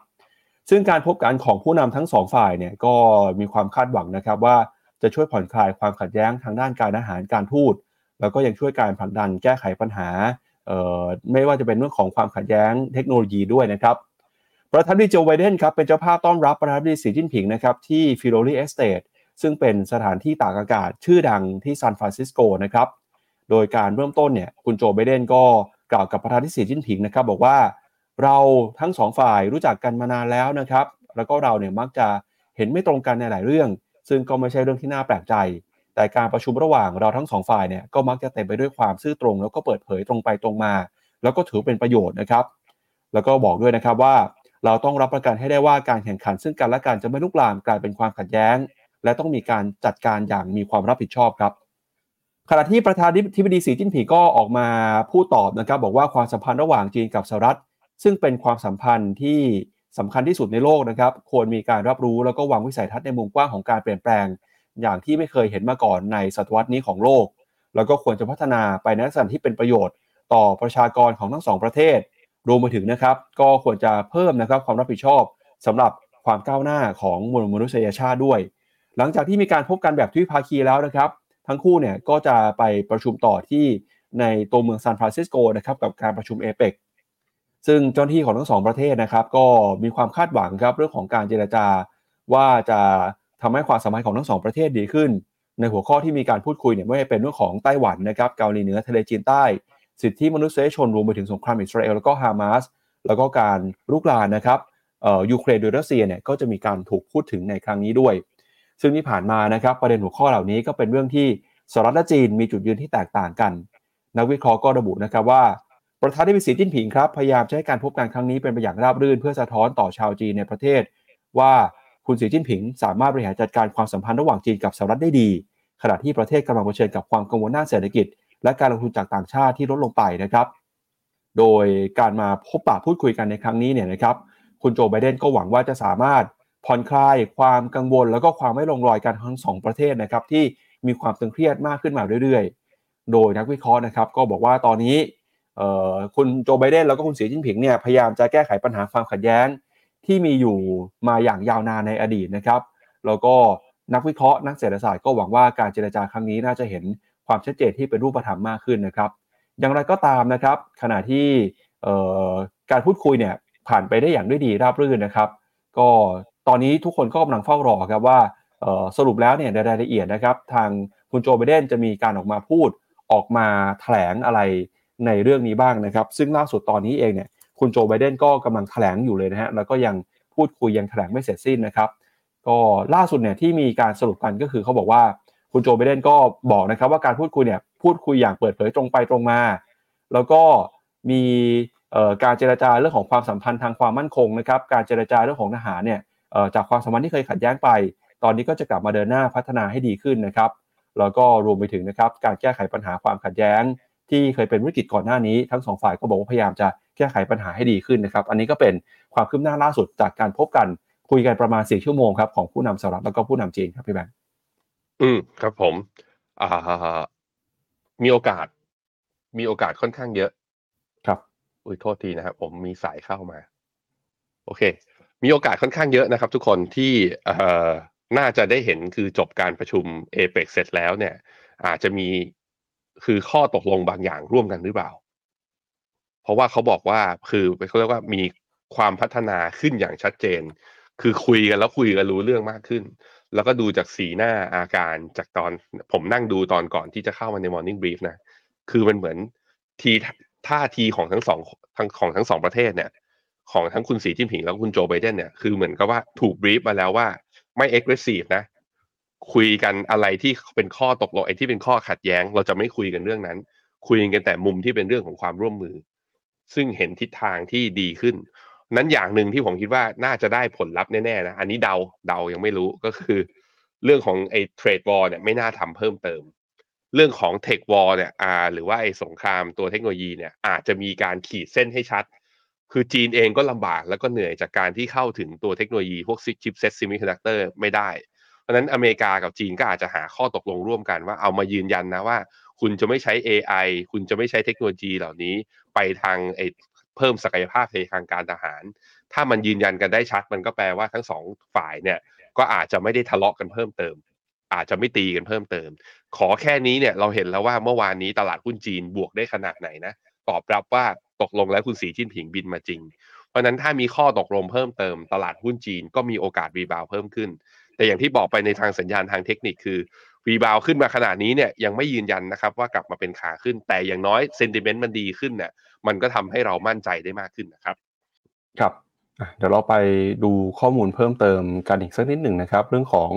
ซึ่งการพบกันของผู้นำทั้งสองฝ่ายเนี่ยก็มีความคาดหวังนะครับว่าจะช่วยผ่อนคลายความขัดแย้งทางด้านการทหารการทูตแล้วก็ยังช่วยการผลักดันแก้ไขปัญหาไม่ว่าจะเป็นเรื่องของความขัดแย้งเทคโนโลยีด้วยนะครับ ประธานาธิบดีโจไบเดนครับเป็นเจ้าภาพต้อนรับประธานาธิบดีสีจิ้นผิงนะครับที่ Filoli Estate ซึ่งเป็นสถานที่ตากอากาศชื่อดังที่ซานฟรานซิสโกนะครับ โดยการเริ่มต้นเนี่ยคุณโจไบเดนก็ กล่าวกับประธานาธิบดีสีจิ้นผิงนะครับ บอกว่าเราทั้งสองฝ่ายรู้จักกันมานานแล้วนะครับ แล้วก็เราเนี่ยมักจะเห็นไม่ตรงกันในหลายเรื่อง ซึ่งก็ไม่ใช่เรื่องที่น่าแปลกใจ แต่การประชุมระหว่างเราทั้งสองฝ่ายเนี่ยก็มักจะเต็มไปด้วยความซื่อตรง แล้วก็เปิดเผยตรงไปตรงมา แล้วก็ถือเป็นประโยชน์นะครับ แล้วก็บอกด้วยนะครับว่าเราต้องรับประกันให้ได้ว่าการแข่งขัน ซึ่งกันและกันจะไม่ลุกลามกลายเป็นความขัดแย้ง และต้องมีการจัดการอย่างมีความรับผิดชอบครับ ขณะที่ประธานธิบดีสีจิ้นผิงก็ออกมาพูดตอบนะครับ บอกว่าความสัมพันธ์ระหว่างจีนกับสหรัฐ ซึ่งเป็นความสัมพันธ์ที่สำคัญที่สุดในโลกนะครับ ควรมีการรับรู้แล้วก็วางวิสัยทัศน์ในมุมกว้างของการเปลี่ยนแปลง อย่างที่ไม่เคยเห็นมาก่อนในศตวรรษนี้ของโลก แล้วก็ควรจะพัฒนาไปในลักษณะที่เป็นประโยชน์ ต่อประชากรของทั้งสองประเทศ รวมไปถึงนะครับ ก็ควรจะเพิ่มนะครับความรับผิดชอบสำหรับความก้าวหน้าของมวลมนุษยชาติด้วย หลังจากที่มีการพบกันแบบทวิภาคีแล้วนะครับ ทั้งคู่เนี่ยก็จะไปประชุมต่อที่ในตัวเมืองซานฟรานซิสโกนะครับกับการประชุมเอเปกซึ่งเจ้าหน้าที่ของทั้งสองประเทศนะครับ ก็มีความคาดหวังครับเรื่องของการเจรจาว่าจะทำให้ความสัมพันธ์ของทั้งสองประเทศดีขึ้น ในหัวข้อที่มีการพูดคุยเนี่ยไม่ว่าเป็นเรื่องของไต้หวันนะครับเกาหลีเหนือทะเลจีนใต้ สิทธิมนุษยชนรวมไปถึงสงครามอิสราเอลแล้วก็ฮามาสแล้วก็การลุกลานนะครับยูเครนโดยรัสเซียเนี่ยก็จะมีการถูกพูดถึงในครั้งนี้ด้วย ซึ่งที่ผ่านมานะครับประเด็นหัวข้อเหล่านี้ก็เป็นเรื่องที่สหรัฐและจีนมีจุดยืนที่แตกต่างกัน นักวิเคราะห์ก็ระบุนะครับว่าประธานาธิบดีสีจิ้นผิงครับพยายามจะให้การพบกันครั้งนี้เป็นไปอย่างราบรื่น เพื่อสะท้อนต่อชาวจีนในประเทศ ว่าคุณสีจิ้นผิง สามารถบริหารจัดการความสัมพันธ์ระหว่างจีนกับสหรัฐได้ดี ขณะที่ประเทศกำลังเผชิญกับความกังวลด้านเศรษฐกิจ และการลงทุนจากต่างชาติที่ลดลงไปนะครับ โดยการมาพบปะพูดคุยกันในครั้งนี้เนี่ยนะครับ คุณโจไบเดนก็หวังว่าจะสามารถ ผ่อนคลายความกังวล แล้วก็ความไม่ลงรอยกันทั้งสองประเทศนะครับที่มีความตึงเครียดมากขึ้นมาเรื่อยๆ โดยนักวิเคราะห์นะครับก็บอกว่าตอนนี้คุณโจไบเดนแล้วก็คุณสีจิ้นผิงเนี่ยพยายามจะแก้ไขปัญหาความขัดแย้งที่มีอยู่มาอย่างยาวนานในอดีตนะครับแล้วก็นักวิเคราะห์นักเศรษฐศาสตร์ก็หวังว่าการเจรจาครั้งนี้น่าจะเห็นความชัดเจนที่เป็นรูปธรรมมากขึ้นนะครับ อย่างไรก็ตามนะครับ ขณะที่การพูดคุยเนี่ยผ่านไปได้อย่างด้วยดีราบรื่นนะครับ ก็ ตอนนี้ทุกคนก็กำลังเฝ้ารอครับว่าสรุปแล้วเนี่ยในรายละเอียดนะครับ ทางคุณโจไบเดนจะมีการออกมาพูดออกมาแถลงอะไรในเรื่องนี้บ้างนะครับ ซึ่งล่าสุดตอนนี้เองเนี่ยคุณโจไบเดนก็กำลังแถลงอยู่เลยนะฮะแล้วก็ยังพูดคุยยังแถลงไม่เสร็จสิ้นนะครับ ก็ล่าสุดเนี่ยที่มีการสรุปกันก็คือเขาบอกว่าคุณโจไบเดนก็บอกนะครับว่าการพูดคุยเนี่ยพูดคุยอย่างเปิดเผยตรงไปตรงมา แล้วก็มีการเจรจาเรื่องของความสัมพันธ์ทางความมั่นคงนะครับ การเจรจาเรื่องของทหารเนี่ย จากความสัมพันธ์ที่เคยขัดแย้งไป ตอนนี้ก็จะกลับมาเดินหน้าพัฒนาให้ดีขึ้นนะครับแล้วก็รวมไปถึงนะครับการแก้ไขปัญหาความขัดแย้ง ที่เคยเป็นวิกฤตก่อนหน้านี้ ทั้งสองฝ่ายก็บอกว่าพยายามจะแก้ไขปัญหาให้ดีขึ้นนะครับ อันนี้ก็เป็นความคืบหน้าล่าสุดจากการพบกันคุยกันประมาณสี่ชั่วโมงครับของผู้นำสหรัฐแล้วก็ผู้นำจีนครับพี่แบงค์อืมครับผมอ่ามีโอกาส มีโอกาสค่อนข้างเยอะ ครับ อุ้ยโทษทีนะครับผมมีสายเข้ามา โอเค มีโอกาสค่อนข้างเยอะนะครับทุกคนที่น่าจะได้เห็นคือจบการประชุมเอเปกเสร็จแล้วเนี่ย อาจจะมีคือข้อตกลงบางอย่างร่วมกันหรือเปล่า เพราะว่าเขาบอกว่าคือเขาเรียกว่ามีความพัฒนาขึ้นอย่างชัดเจน คือคุยกันแล้วคุยกันรู้เรื่องมากขึ้น แล้วก็ดูจากสีหน้าอาการจากตอนผมนั่งดูตอนก่อนที่จะเข้ามาใน Morning Brief นะ คือมันเหมือนทีท่าทีของทั้งสองทั้งของทั้งสองประเทศเนี่ย ของทั้งคุณสีจิ้นผิงแล้วคุณโจไบเดนเนี่ยคือเหมือนกับว่าถูกบรีฟมาแล้วว่าไม่เอ็กซ์เรสซีฟนะ คุยกันอะไรที่เป็นข้อตกลงไอ้ที่เป็นข้อขัดแย้ง เราจะไม่คุยกันเรื่องนั้น คุยกันแต่มุมที่เป็นเรื่องของความร่วมมือ ซึ่งเห็นทิศทางที่ดีขึ้น นั้นอย่างหนึ่งที่ผมคิดว่าน่าจะได้ผลลัพธ์แน่ๆนะอันนี้เดาเดายังไม่รู้ก็คือ เรื่องของไอ้ trade war เนี่ยไม่น่าทำเพิ่มเติม เรื่องของ tech war เนี่ยอ่าหรือว่าไอ้สงครามตัวเทคโนโลยีเนี่ยอาจจะมีการขีดเส้นให้ชัด คือจีนเองก็ลำบากแล้วก็เหนื่อยจากการที่เข้าถึงตัวเทคโนโลยีพวก chipset semiconductor ไม่ได้ เพราะนั้นอเมริกากับจีนก็อาจจะหาข้อตกลงร่วมกันว่าเอามายืนยันนะว่า คุณจะไม่ใช้ AI คุณจะไม่ใช้เทคโนโลยีเหล่านี้ไปทางไอเพิ่มศักยภาพในทางการทหาร ถ้ามันยืนยันกันได้ชัด มันก็แปลว่าทั้งสองฝ่ายเนี่ยก็อาจจะไม่ได้ทะเลาะกันเพิ่มเติม อาจจะไม่ตีกันเพิ่มเติม ขอแค่นี้เนี่ยเราเห็นแล้วว่าเมื่อวานนี้ตลาดหุ้นจีนบวกได้ขนาดไหนนะตอบรับว่า ตกลงแล้วคุณสีจิ้นผิงบินมาจริง เพราะนั้นถ้ามีข้อตกลงเพิ่มเติมตลาดหุ้นจีนก็มีโอกาสรีบาวเพิ่มขึ้น แต่อย่างที่บอกไปในทางสัญญาณทางเทคนิคคือรีบาวขึ้นมาขนาดนี้เนี่ยยังไม่ยืนยันนะครับว่ากลับมาเป็นขาขึ้น แต่อย่างน้อยเซนติเมนต์มันดีขึ้นเนี่ยมันก็ทำให้เรามั่นใจได้มากขึ้นนะครับ ครับเดี๋ยวเราไปดูข้อมูลเพิ่มเติมกันอีกสักนิดหนึ่งนะครับ เรื่องของ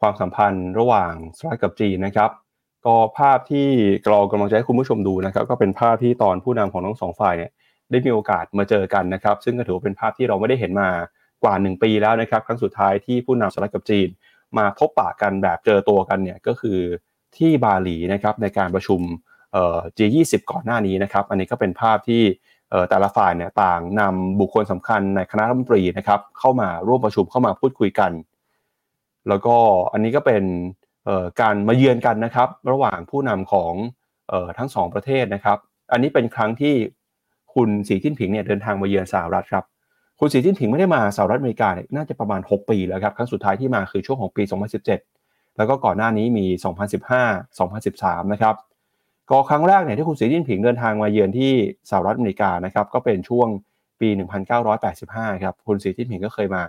ความสัมพันธ์ระหว่างสหรัฐกับจีนนะครับ ก็ภาพที่เรากำลังจะให้คุณผู้ชมดูนะครับ ก็เป็นภาพที่ตอนผู้นำของทั้งสองฝ่ายเนี่ยได้มีโอกาสมาเจอกันนะครับ ซึ่งก็ถือว่าเป็นภาพที่เราไม่ได้เห็นมากว่า 1 ปีแล้วนะครับ ครั้งสุดท้ายที่ผู้นำสหรัฐกับจีน มาพบปะกันแบบเจอตัวกันเนี่ยก็คือที่บาหลีนะครับในการประชุมเอ่อ G20 ก่อนหน้านี้นะครับ อันนี้ก็เป็นภาพที่แต่ละฝ่ายเนี่ยต่างนำบุคคลสำคัญในคณะรัฐมนตรีนะครับเข้ามาร่วมประชุมเข้ามาพูดคุยกัน แล้วก็อันนี้ก็เป็น การมาเยือนกันนะครับ ระหว่างผู้นำของทั้งสองประเทศนะครับ อันนี้เป็นครั้งที่คุณสีจิ้นผิงเนี่ยเดินทางมาเยือนสหรัฐครับ คุณสีจิ้นผิงไม่ได้มาสหรัฐอเมริกาเนี่ยน่าจะประมาณ 6 ปีแล้วครับ ครั้งสุดท้ายที่มาคือช่วงของปี 2017 แล้วก็ก่อนหน้านี้มี 2015 2013 นะครับ ก็ครั้งแรกเนี่ยที่คุณสีจิ้นผิงเดินทางมาเยือนที่สหรัฐอเมริกานะครับ ก็เป็นช่วงปี 1985 ครับ คุณสีจิ้นผิงก็เคยมา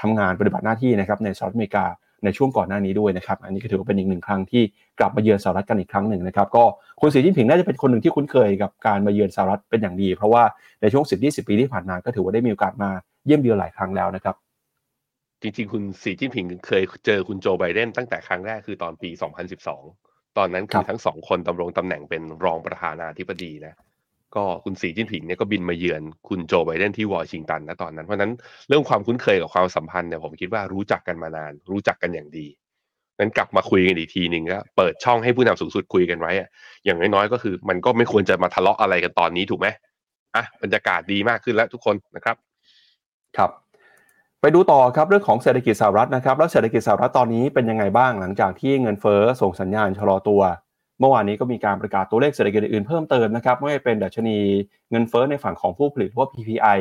ทำงานปฏิบัติหน้าที่นะครับในสหรัฐอเมริกา ในช่วงก่อนหน้านี้ด้วยนะครับ อันนี้ก็ถือว่าเป็นอีกหนึ่งครั้งที่กลับมาเยือนสหรัฐกันอีกครั้งหนึ่งนะครับ ก็คุณสีจิ้นผิงน่าจะเป็นคนหนึ่งที่คุ้นเคยกับการมาเยือนสหรัฐเป็นอย่างดี เพราะว่าในช่วง 10-20 ปีที่ผ่านมาก็ถือว่าได้มีโอกาสมาเยี่ยมเยือนหลายครั้งแล้วนะครับจริงๆ คุณสีจิ้นผิงเคยเจอคุณโจไบเดนตั้งแต่ครั้งแรกคือตอนปี 2012 ตอนนั้นคือทั้งสองคนดำรงตำแหน่งเป็นรองประธานาธิบดีนะ ก็คุณสีจิ้นผิงเนี่ยก็บินมาเยือนคุณโจไบเดนที่วอชิงตันนะตอนนั้น เพราะนั้นเรื่องความคุ้นเคยกับความสัมพันธ์เนี่ยผมคิดว่ารู้จักกันมานาน รู้จักกันอย่างดีงั้นกลับมาคุยกันอีกทีหนึ่งก็เปิดช่องให้ผู้นำสูงสุดคุยกันไว้อะอย่างน้อยๆก็คือ มันก็ไม่ควรจะมาทะเลาะอะไรกันตอนนี้ถูกไหมอะบรรยากาศดีมากขึ้นแล้วทุกคนนะครับ ครับ ไปดูต่อครับเรื่องของเศรษฐกิจสหรัฐนะครับ แล้วเศรษฐกิจสหรัฐตอนนี้เป็นยังไงบ้างหลังจากที่เงินเฟ้อส่งสัญญาณชะลอตัว เมื่อวานนี้ก็มีการประกาศตัวเลขเศรษฐกิจอื่นเพิ่มเติมนะครับไม่ว่าเป็นดัชนีเงินเฟ้อในฝั่งของผู้ผลิตว่า PPI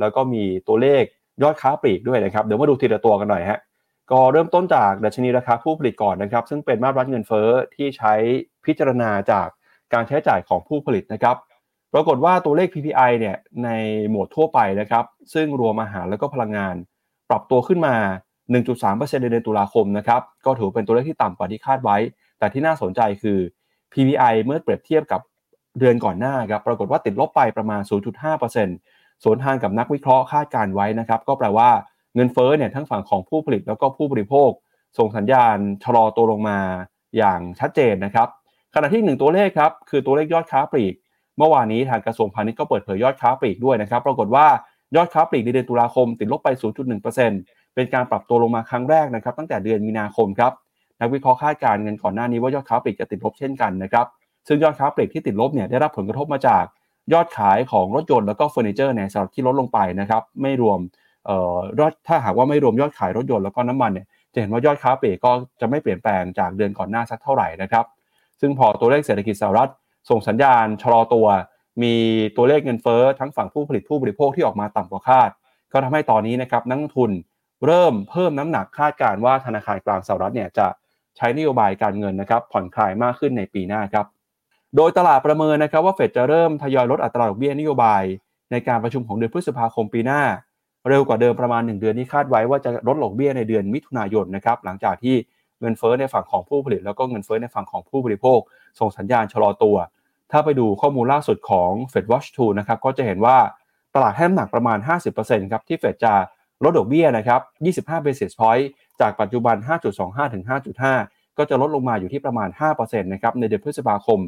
แล้วก็มีตัวเลขยอดค้าปลีกด้วยนะครับเดี๋ยวมาดูทีละตัวกันหน่อยฮะก็เริ่มต้นจากดัชนีราคาผู้ผลิตก่อนนะครับ ซึ่งเป็นมาตรวัดเงินเฟ้อที่ใช้พิจารณาจากการใช้จ่ายของผู้ผลิตนะครับปรากฏว่าตัวเลข PPI เนี่ยในหมวดทั่วไปนะครับ ซึ่งรวมอาหารแล้วก็พลังงาน ปรับตัวขึ้นมา 1.3%ในเดือนตุลาคมนะครับ ก็ถือเป็นตัวเลขที่ต่ำกว่าที่คาดไว้ แต่ที่น่าสนใจคือ PPI เมื่อเปรียบเทียบกับเดือนก่อนหน้าครับปรากฏว่าติดลบไปประมาณ 0.5%สวนทางกับนักวิเคราะห์คาดการไว้นะครับก็แปลว่าเงินเฟ้อเนี่ยทั้งฝั่งของผู้ผลิตแล้วก็ผู้บริโภค ส่งสัญญาณชะลอตัวลงมาอย่างชัดเจนนะครับขณะที่หนึ่งตัวเลขครับคือตัวเลขยอดค้าปลีก เมื่อวานนี้ทางกระทรวงพาณิชย์ก็เปิดเผยยอดค้าปลีกด้วยนะครับ ปรากฏว่ายอดค้าปลีกในเดือนตุลาคมติดลบไป 0.1%เป็นการปรับตัวลงมาครั้งแรกนะครับตั้งแต่เดือนมีนาคมครับ นักวิเคราะห์คาดการณ์เงินก่อนหน้านี้ว่ายอดค้าปลีกจะติดลบเช่นกันนะครับซึ่งยอดค้าปลีกที่ติดลบเนี่ยได้รับผลกระทบมาจากยอดขายของรถยนต์แล้วก็เฟอร์นิเจอร์ในสหรัฐที่ลดลงไปนะครับไม่รวมเอ่อยอดถ้าหากว่าไม่รวมยอดขายรถยนต์แล้วก็น้ำมันเนี่ยจะเห็นว่ายอดค้าปลีกก็จะไม่เปลี่ยนแปลงจากเดือนก่อนหน้าสักเท่าไหร่นะครับซึ่งพอตัวเลขเศรษฐกิจสหรัฐส่งสัญญาณชะลอตัว มีตัวเลขเงินเฟ้อทั้งฝั่งผู้ผลิตผู้บริโภคที่ออกมาต่ำกว่าคาด ก็ทำให้ตอนนี้นะครับนักลงทุนเริ่มเพิ่มน้ำหนักคาดการว่าธนาคารกลางสหรัฐเนี่ยจะ ใช้นโยบายการเงินนะครับผ่อนคลายมากขึ้นในปีหน้าครับ โดยตลาดประเมินนะครับว่าเฟดจะเริ่มทยอยลดอัตราดอกเบี้ยนโยบาย ในการประชุมของเดือนพฤษภาคมปีหน้า เร็วกว่าเดิมประมาณ 1 เดือนที่คาดไว้ว่าจะลดดอกเบี้ยในเดือนมิถุนายนนะครับหลังจากที่เงินเฟ้อในฝั่งของผู้ผลิต แล้วก็เงินเฟ้อในฝั่งของผู้บริโภค ส่งสัญญาณชะลอตัว ถ้าไปดูข้อมูลล่าสุดของ Fed Watch 2นะครับก็จะเห็นว่าตลาดให้น้ำหนักประมาณ 50%ครับที่เฟดจะลดดอกเบี้ยนะครับ 25 basis point จากปัจจุบัน 5.25 ถึง 5.5 ก็จะลดลงมาอยู่ที่ประมาณ 5%นะครับในเดือนพฤษภาคม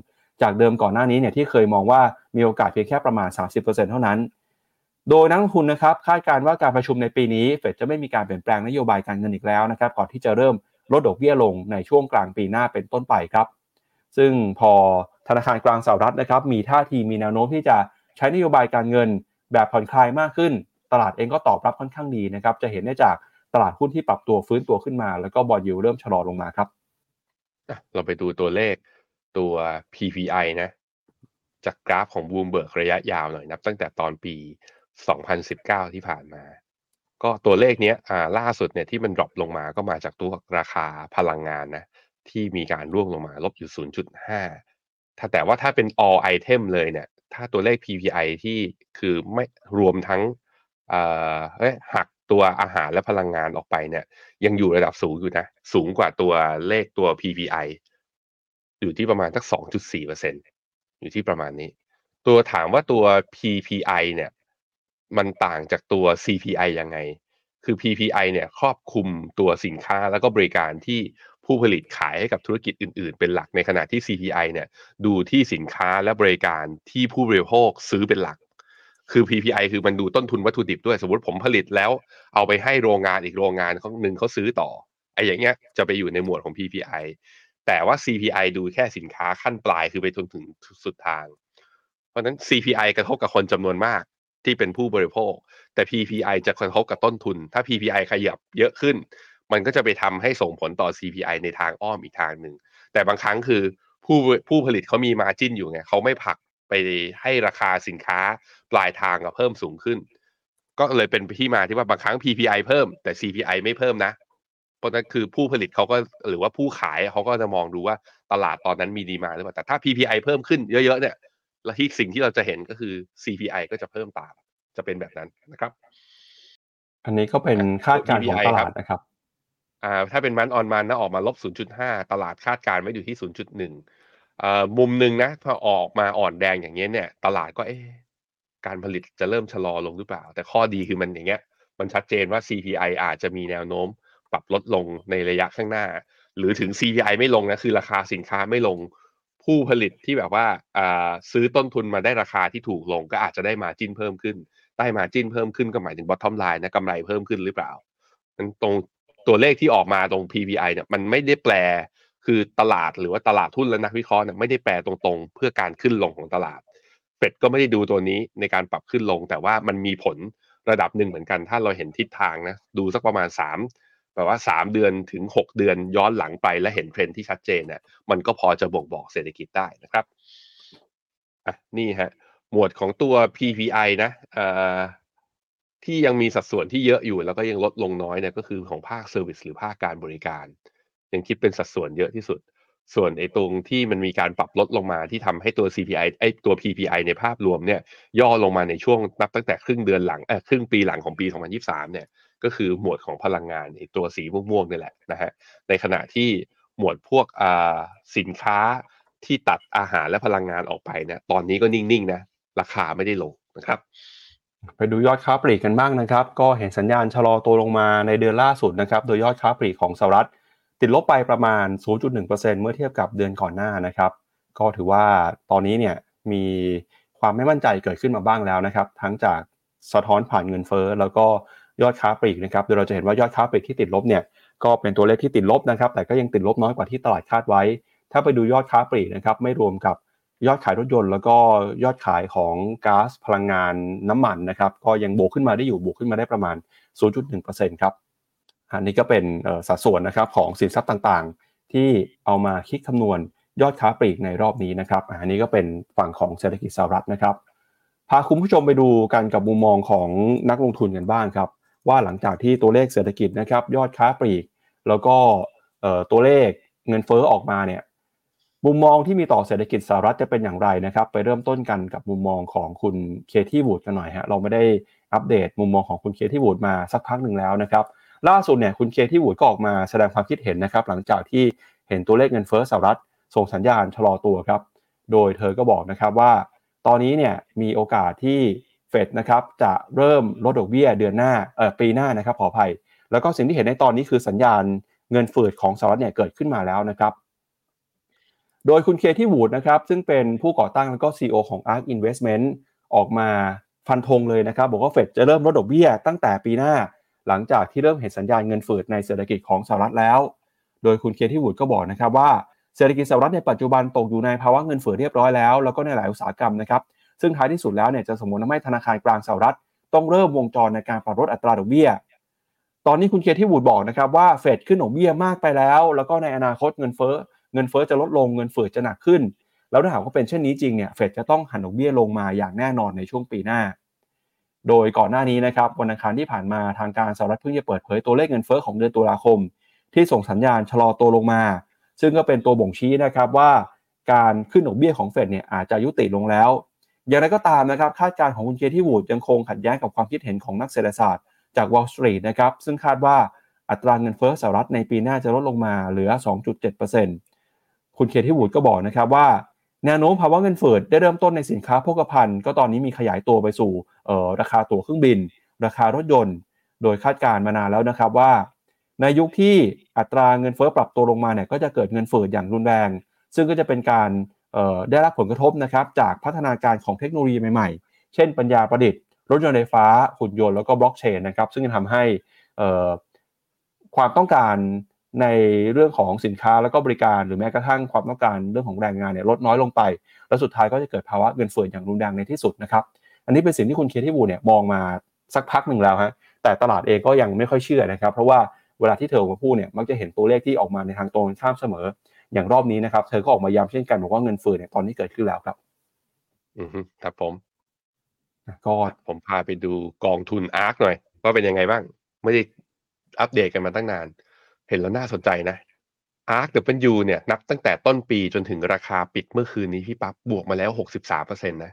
จากเดิมก่อนหน้านี้เนี่ยที่เคยมองว่ามีโอกาสเพียงแค่ประมาณ 30%เท่านั้น โดยนักลงทุนนะครับคาดการณ์ว่าการประชุมในปีนี้เฟดจะไม่มีการเปลี่ยนแปลงนโยบายการเงินอีกแล้วนะครับก่อนที่จะเริ่มลดดอกเบี้ยลงในช่วงกลางปีหน้าเป็นต้นไปครับ ซึ่งพอธนาคารกลางสหรัฐนะครับมีท่าทีมีแนวโน้มที่จะใช้นโยบายการเงินแบบผ่อนคลายมากขึ้น ตลาดเองก็ตอบรับค่อนข้างดีนะครับจะเห็นได้จาก ตลาดหุ้นที่ปรับตัวฟื้นตัวขึ้นมา แล้วก็บอลยูเริ่มชะลอลงมาครับเราไปดูตัวเลขตัว PPI นะ จากกราฟของ Bloomberg ระยะยาวหน่อยนับตั้งแต่ตอนปี 2019 ที่ผ่านมา ก็ตัวเลขเนี้ยอ่าล่าสุดเนี่ยที่มันดรอปลงมาก็มาจากตัวราคาพลังงานนะ ที่มีการร่วงลงมาลบอยู่ 0.5 ถ้าแต่ว่าถ้าเป็น all item เลยเนี่ย ถ้าตัวเลข PPI ที่คือไม่รวมทั้งเอ่อหัก ตัวอาหารและพลังงานออกไปเนี่ย ยังอยู่ระดับสูงอยู่นะ สูงกว่าตัวเลขตัว PPI อยู่ที่ประมาณสัก 2.4เปอร์เซ็นอยู่ที่ประมาณนี้ ตัวถามว่าตัว PPI เนี่ย มันต่างจากตัว CPI ยังไง คือ PPI เนี่ยครอบคลุมตัวสินค้าแล้วก็บริการที่ผู้ผลิตขายให้กับธุรกิจอื่น ๆ เป็นหลักในขณะที่ CPI เนี่ย ดูที่สินค้าและบริการที่ผู้บริโภคซื้อเป็นหลัก คือ PPI คือมันดูต้นทุนวัตถุดิบด้วยสมมติผมผลิตแล้วเอาไปให้โรงงานอีกโรงงานเขาหนึ่งเขาซื้อต่อไอ้อย่างเงี้ยจะไปอยู่ในหมวดของ PPI แต่ว่า CPI ดูแค่สินค้าขั้นปลายคือไปจนถึงสุดทาง เพราะฉะนั้น CPI กระทบกับคนจำนวนมากที่เป็นผู้บริโภค แต่ PPI จะกระทบกับต้นทุน ถ้า PPI ขยับเยอะขึ้น มันก็จะไปทำให้ส่งผลต่อ CPI ในทางอ้อมอีกทางหนึ่งแต่บางครั้งคือผู้ผู้ผลิตเขามีมาจิ้นอยู่ไงเขาไม่ผลัก ไปให้ราคาสินค้าปลายทางเพิ่มสูงขึ้น ก็เลยเป็นที่มาที่ว่าบางครั้ง PPI เพิ่มแต่ CPI ไม่เพิ่มนะ เพราะนั้นคือผู้ผลิตเขาก็หรือว่าผู้ขายเขาก็จะมองดูว่าตลาดตอนนั้นมีดีมาหรือเปล่าแต่ถ้า PPI เพิ่มขึ้นเยอะๆเนี่ยแล้วที่สิ่งที่เราจะเห็นก็คือ CPI ก็จะเพิ่มตามจะเป็นแบบนั้นนะครับ อันนี้ก็เป็นคาดการณ์ของตลาดนะครับอ่าถ้าเป็นมันออนมันนะออกมาลบ 0.5 ตลาดคาดการณ์ไว้อยู่ที่ 0.1อ่า มุมหนึ่งนะพอออกมาอ่อนแดงอย่างเงี้ยเนี่ย ตลาดก็เอ๊ะการผลิตจะเริ่มชะลอลงหรือเปล่า แต่ข้อดีคือมันอย่างเงี้ย มันชัดเจนว่า CPI อาจจะมีแนวโน้มปรับลดลงในระยะข้างหน้า หรือถึง CPI ไม่ลงนะคือราคาสินค้าไม่ลง ผู้ผลิตที่แบบว่าอ่าซื้อต้นทุนมาได้ราคาที่ถูกลง ก็อาจจะได้มาจิ้นเพิ่มขึ้น ได้มาจิ้นเพิ่มขึ้นก็หมายถึง bottom line นะกำไรเพิ่มขึ้นหรือเปล่ามันตรงตัวเลขที่ออกมาตรง PPI เนี่ยมันไม่ได้แปล คือตลาดหรือว่าตลาดทุนและนักวิเคราะห์เนี่ยไม่ได้แปลตรงๆ เพื่อการขึ้นลงของตลาดเฟดก็ไม่ได้ดูตัวนี้ในการปรับขึ้นลง แต่ว่ามันมีผลระดับหนึ่งเหมือนกัน ถ้าเราเห็นทิศทางนะดูสักประมาณสามแบบว่าสามเดือนถึงหกเดือนย้อนหลังไปและเห็นเทรนด์ที่ชัดเจนเนี่ยมันก็พอจะบ่งบอกเศรษฐกิจได้นะครับอะนี่ฮะหมวดของตัว PPI นะเอ่อที่ยังมีสัดส่วนที่เยอะอยู่แล้วก็ยังลดลงน้อยเนี่ยก็คือของภาค service หรือภาคการบริการ ยังคิดเป็นสัดส่วนเยอะที่สุด ส่วนไอ้ตรงที่มันมีการปรับลดลงมาที่ทำให้ตัว CPI ไอ้ตัว PPI ในภาพรวมเนี่ยย่อลงมาในช่วงนับตั้งแต่ครึ่งเดือนหลังเออครึ่งปีหลังของปี 2023 เนี่ยก็คือหมวดของพลังงานไอ้ตัวสีม่วงๆนี่แหละนะฮะในขณะที่หมวดพวกอ่าสินค้าที่ตัดอาหารและพลังงานออกไปเนี่ยตอนนี้ก็นิ่งๆนะราคาไม่ได้ลงนะครับไปดูยอดค้าปลีกกันบ้างนะครับ ก็เห็นสัญญาณชะลอตัวลงมาในเดือนล่าสุดนะครับ โดยยอดค้าปลีกของสหรัฐ ติดลบไปประมาณ 0.1%เมื่อเทียบกับเดือนก่อนหน้านะครับ ก็ถือว่าตอนนี้เนี่ยมีความไม่มั่นใจเกิดขึ้นมาบ้างแล้วนะครับ ทั้งจากสะท้อนผ่านเงินเฟ้อแล้วก็ยอดค้าปลีกนะครับโดยเราจะเห็นว่ายอดค้าปลีกที่ติดลบเนี่ยก็เป็นตัวเลขที่ติดลบนะครับ แต่ก็ยังติดลบน้อยกว่าที่ตลาดคาดไว้ ถ้าไปดูยอดค้าปลีกนะครับ ไม่รวมกับยอดขายรถยนต์ แล้วก็ยอดขายของก๊าซพลังงานน้ำมันนะครับ ก็ยังบวกขึ้นมาได้อยู่บวกขึ้นมาได้ประมาณ 0.1%ครับ อันนี้ก็เป็นสัดส่วนนะครับของสินทรัพย์ต่างๆ ที่เอามาคิดคำนวณยอดค้าปลีกในรอบนี้นะครับ อันนี้ก็เป็นฝั่งของเศรษฐกิจสหรัฐนะครับ พาคุณผู้ชมไปดูกันกับมุมมองของนักลงทุนกันบ้างครับ ว่าหลังจากที่ตัวเลขเศรษฐกิจนะครับยอดค้าปลีก แล้วก็ตัวเลขเงินเฟ้อออกมาเนี่ยมุมมองที่มีต่อเศรษฐกิจสหรัฐจะเป็นอย่างไรนะครับ ไปเริ่มต้นกันกับมุมมองของคุณเคที่วูดกันหน่อยฮะเราไม่ได้อัปเดตมุมมองของคุณเคที่วูดมาสักพักหนึ่งแล้วนะครับ ล่าสุดเนี่ยคุณเคที่วูดก็ออกมาแสดงความคิดเห็นนะครับหลังจากที่เห็นตัวเลขเงินเฟ้อสหรัฐส่งสัญญาณชะลอตัวครับ โดยเธอก็บอกนะครับว่า ตอนนี้เนี่ยมีโอกาสที่เฟดนะครับจะเริ่มลดดอกเบี้ยเดือนหน้าเออปีหน้านะครับขออภัย แล้วก็สิ่งที่เห็นในตอนนี้คือสัญญาณเงินฝืดของสหรัฐเนี่ยเกิดขึ้นมาแล้วนะครับ โดยคุณเคที่วูดนะครับซึ่งเป็นผู้ก่อตั้งแล้วก็ CEO ของ ARK Investment ออกมาฟันธงเลยนะครับบอกว่าเฟดจะเริ่มลดดอกเบี้ยตั้งแต่ปีหน้า หลังจากที่เริ่มเห็นสัญญาณเงินฝืดในเศรษฐกิจของสหรัฐแล้ว โดยคุณเคที่วูดก็บอกนะครับว่าเศรษฐกิจสหรัฐในปัจจุบันตกอยู่ในภาวะเงินเฟ้อเรียบร้อยแล้ว แล้วก็ในหลายอุตสาหกรรมนะครับซึ่งท้ายที่สุดแล้วเนี่ยจะสมมติทำให้ธนาคารกลางสหรัฐ ต้องเริ่มวงจรในการปรับลดอัตราดอกเบี้ย ตอนนี้คุณเคที่วูดบอกนะครับว่าเฟดขึ้นดอกเบี้ยมากไปแล้ว แล้วก็ในอนาคตเงินเฟ้อเงินเฟ้อจะลดลงเงินเฟ้อจะหนักขึ้น แล้วถ้าหากว่าเป็นเช่นนี้จริงเนี่ยเฟดจะต้องหันดอกเบี้ยลงมาอย่างแน่นอนในช่วงปีหน้า โดยก่อนหน้านี้นะครับวันอังคารที่ผ่านมาทางการสหรัฐเพิ่งจะเปิดเผยตัวเลขเงินเฟ้อของเดือนตุลาคม ที่ส่งสัญญาณชะลอตัวลงมา ซึ่งก็เป็นตัวบ่งชี้นะครับว่าการขึ้นดอกเบี้ยของเฟดเนี่ยอาจจะยุติลงแล้ว อย่างไรก็ตามนะครับคาดการณ์ของคุณเคที่วูดยังคงขัดแย้งกับความคิดเห็นของนักเศรษฐศาสตร์จาก Wall Street นะครับซึ่งคาดว่าอัตราเงินเฟ้อสหรัฐในปีหน้าจะลดลงมาเหลือ 2.7%คุณเคที่วูดก็บอกนะครับว่า แนวโน้มภาวะเงินเฟ้อได้เริ่มต้นในสินค้าโภคภัณฑ์ก็ตอนนี้มีขยายตัวไปสู่ราคาตั๋วเครื่องบิน ราคารถยนต์ โดยคาดการณ์มานานแล้วนะครับว่า ในยุคที่อัตราเงินเฟ้อปรับตัวลงมาเนี่ยก็จะเกิดเงินเฟ้ออย่างรุนแรง ซึ่งก็จะเป็นการได้รับผลกระทบนะครับจากพัฒนาการของเทคโนโลยีใหม่ๆ เช่น ปัญญาประดิษฐ์รถยนต์ไฟฟ้าหุ่นยนต์แล้วก็บล็อกเชนนะครับซึ่งจะทำให้ความต้องการ ในเรื่องของสินค้าแล้วก็บริการหรือแม้กระทั่งความต้องการเรื่องของแรงงานเนี่ยลดน้อยลงไป แล้วสุดท้ายก็จะเกิดภาวะเงินเฟ้ออย่างรุนแรงในที่สุดนะครับ อันนี้เป็นสิ่งที่คุณเคที่บูเนี่ยมองมาสักพักหนึ่งแล้วฮะแต่ตลาดเองก็ยังไม่ค่อยเชื่อนะครับ เพราะว่าเวลาที่เธอออกมาพูดเนี่ยมักจะเห็นตัวเลขที่ออกมาในทางตรงข้ามเสมอ อย่างรอบนี้นะครับ เธอก็ออกมาย้ำเช่นกันบอกว่าเงินเฟ้อเนี่ยตอนนี้เกิดขึ้นแล้วครับ อืมครับผมก็ผมพาไปดูกองทุนอาร์คหน่อยว่าเป็นยังไงบ้าง ไม่ได้อัปเดตกันมาตั้งนาน เห็นแล้วน่าสนใจนะอาร์คเดเป็นยูเนี่ยนับตั้งแต่ต้นปีจนถึงราคาปิดเมื่อคืนนี้พี่ปั๊บบวกมาแล้วหกสิบสามเปอร์เซ็นตนะ